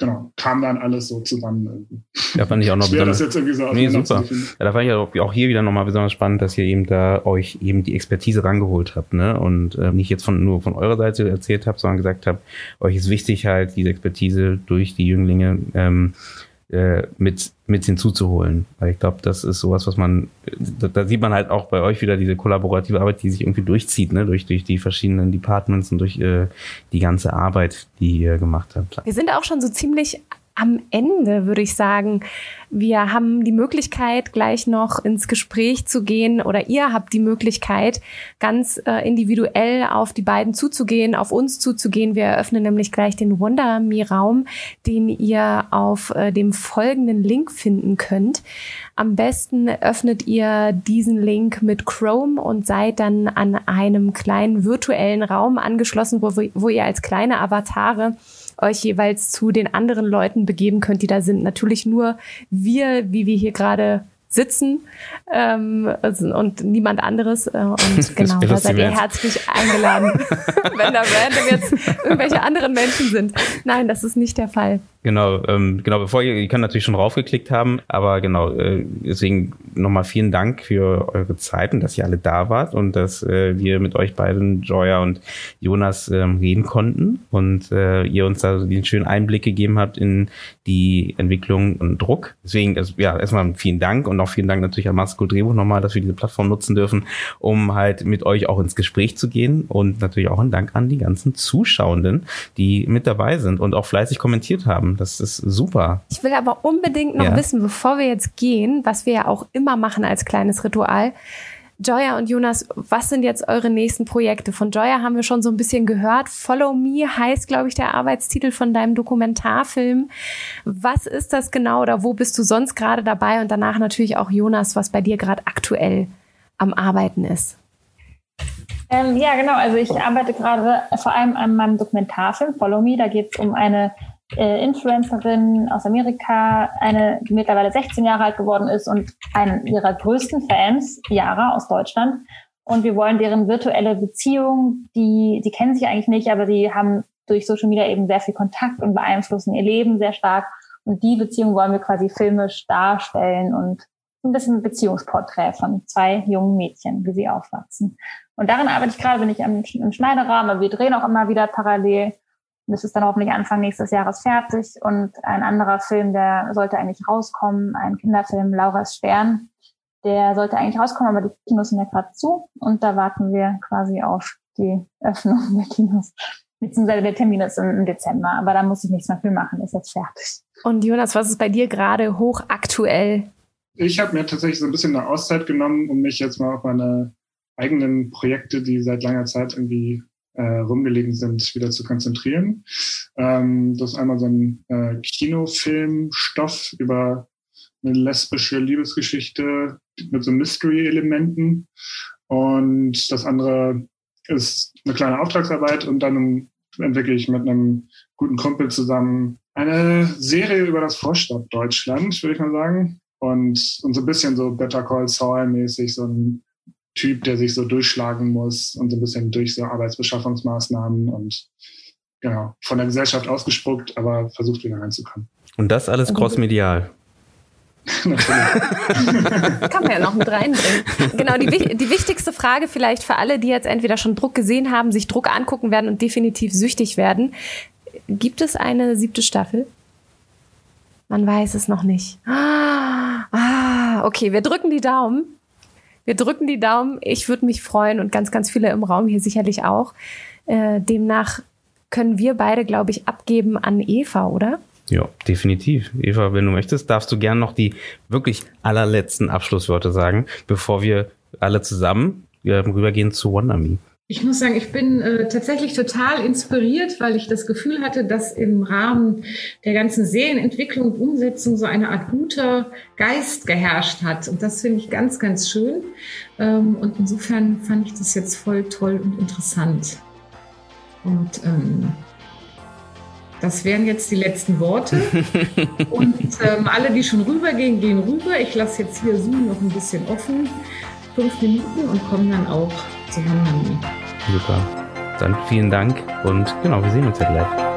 genau, kam dann alles so zusammen. Da fand ich auch noch Schwer, besonders. Das jetzt irgendwie so nee, super. Ja, da fand ich auch, auch hier wieder nochmal besonders spannend, dass ihr eben da euch eben die Expertise rangeholt habt, ne? Und äh, nicht jetzt von nur von eurer Seite erzählt habt, sondern gesagt habt, euch ist wichtig halt diese Expertise durch die Jünglinge ähm, äh, mit, mit hinzuzuholen. Weil ich glaube, das ist sowas, was man, da, da, sieht man halt auch bei euch wieder diese kollaborative Arbeit, die sich irgendwie durchzieht, ne? durch, durch die verschiedenen Departments und durch äh, die ganze Arbeit, die ihr gemacht habt. Wir sind auch schon so ziemlich am Ende, würde ich sagen. Wir haben die Möglichkeit, gleich noch ins Gespräch zu gehen oder ihr habt die Möglichkeit, ganz äh, individuell auf die beiden zuzugehen, auf uns zuzugehen. Wir eröffnen nämlich gleich den Wonder Me Raum, den ihr auf äh, dem folgenden Link finden könnt. Am besten öffnet ihr diesen Link mit Chrome und seid dann an einem kleinen virtuellen Raum angeschlossen, wo, wo ihr als kleine Avatare euch jeweils zu den anderen Leuten begeben könnt, die da sind. Natürlich nur wir, wie wir hier gerade sitzen ähm, und niemand anderes. Äh, und genau, da seid ihr herzlich eingeladen, wenn da random jetzt irgendwelche anderen Menschen sind. Nein, das ist nicht der Fall. Genau, ähm, genau, bevor ihr, ihr könnt natürlich schon raufgeklickt haben, aber genau, äh, deswegen nochmal vielen Dank für eure Zeit und dass ihr alle da wart und dass äh, wir mit euch beiden, Joya und Jonas, ähm, reden konnten und äh, ihr uns da den schönen Einblick gegeben habt in die Entwicklung und Druck. Deswegen, also, ja, erstmal vielen Dank und auch vielen Dank natürlich an Masco Drehbuch nochmal, dass wir diese Plattform nutzen dürfen, um halt mit euch auch ins Gespräch zu gehen und natürlich auch ein Dank an die ganzen Zuschauenden, die mit dabei sind und auch fleißig kommentiert haben. Das ist super. Ich will aber unbedingt noch ja. wissen, bevor wir jetzt gehen, was wir ja auch immer machen als kleines Ritual. Joya und Jonas, was sind jetzt eure nächsten Projekte? Von Joya haben wir schon so ein bisschen gehört. Follow Me heißt, glaube ich, der Arbeitstitel von deinem Dokumentarfilm. Was ist das genau oder wo bist du sonst gerade dabei? Und danach natürlich auch Jonas, was bei dir gerade aktuell am Arbeiten ist. Ähm, ja, genau. Also ich arbeite gerade vor allem an meinem Dokumentarfilm Follow Me. Da geht es um eine äh, Influencerin aus Amerika, eine, die mittlerweile 16 Jahre alt geworden ist und einen ihrer größten Fans, Yara aus Deutschland. Und wir wollen deren virtuelle Beziehung, die, die kennen sich eigentlich nicht, aber die haben durch Social Media eben sehr viel Kontakt und beeinflussen ihr Leben sehr stark. Und die Beziehung wollen wir quasi filmisch darstellen und ein bisschen Beziehungsporträt von zwei jungen Mädchen, wie sie aufwachsen. Und darin arbeite ich gerade, bin ich im, im Schneiderrahmen, aber wir drehen auch immer wieder parallel. Das ist dann hoffentlich Anfang nächstes Jahres fertig. Und ein anderer Film, der sollte eigentlich rauskommen, ein Kinderfilm, Laura's Stern, der sollte eigentlich rauskommen, aber die Kinos sind ja gerade zu. Und da warten wir quasi auf die Öffnung der Kinos. Beziehungsweise der Termin ist im Dezember, aber da muss ich nichts mehr für machen, ist jetzt fertig. Und Jonas, was ist bei dir gerade hochaktuell? Ich habe mir tatsächlich so ein bisschen eine Auszeit genommen, um mich jetzt mal auf meine eigenen Projekte, die seit langer Zeit irgendwie äh, rumgelegen sind, wieder zu konzentrieren. Ähm, das ist einmal so ein äh, Kinofilmstoff über eine lesbische Liebesgeschichte mit so Mystery-Elementen. Und das andere ist eine kleine Auftragsarbeit und dann entwickle ich mit einem guten Kumpel zusammen eine Serie über das Vorstadt Deutschland, würde ich mal sagen. Und, und so ein bisschen so Better Call Saul mäßig, so ein Typ, der sich so durchschlagen muss und so ein bisschen durch so Arbeitsbeschaffungsmaßnahmen und genau, von der Gesellschaft ausgespuckt, aber versucht wieder reinzukommen. Und das alles crossmedial. Kann man ja noch mit reinbringen. Genau, die, die wichtigste Frage vielleicht für alle, die jetzt entweder schon Druck gesehen haben, sich Druck angucken werden und definitiv süchtig werden. Gibt es eine siebte Staffel? Man weiß es noch nicht. Ah, okay, wir drücken die Daumen. Wir drücken die Daumen. Ich würde mich freuen und ganz, ganz viele im Raum hier sicherlich auch. Äh, demnach können wir beide, glaube ich, abgeben an Eva, oder? Ja, definitiv. Eva, wenn du möchtest, darfst du gern noch die wirklich allerletzten Abschlussworte sagen, bevor wir alle zusammen äh, rübergehen zu Wonder Me. Ich muss sagen, ich bin äh, tatsächlich total inspiriert, weil ich das Gefühl hatte, dass im Rahmen der ganzen Serienentwicklung und Umsetzung so eine Art guter Geist geherrscht hat. Und das finde ich ganz, ganz schön. Ähm, und insofern fand ich das jetzt voll toll und interessant. Und ähm, das wären jetzt die letzten Worte. und ähm, alle, die schon rübergehen, gehen rüber. Ich lasse jetzt hier Zoom noch ein bisschen offen. Fünf Minuten und komme dann auch zu Herrn Mami. Super. Dann vielen Dank und genau, wir sehen uns ja gleich.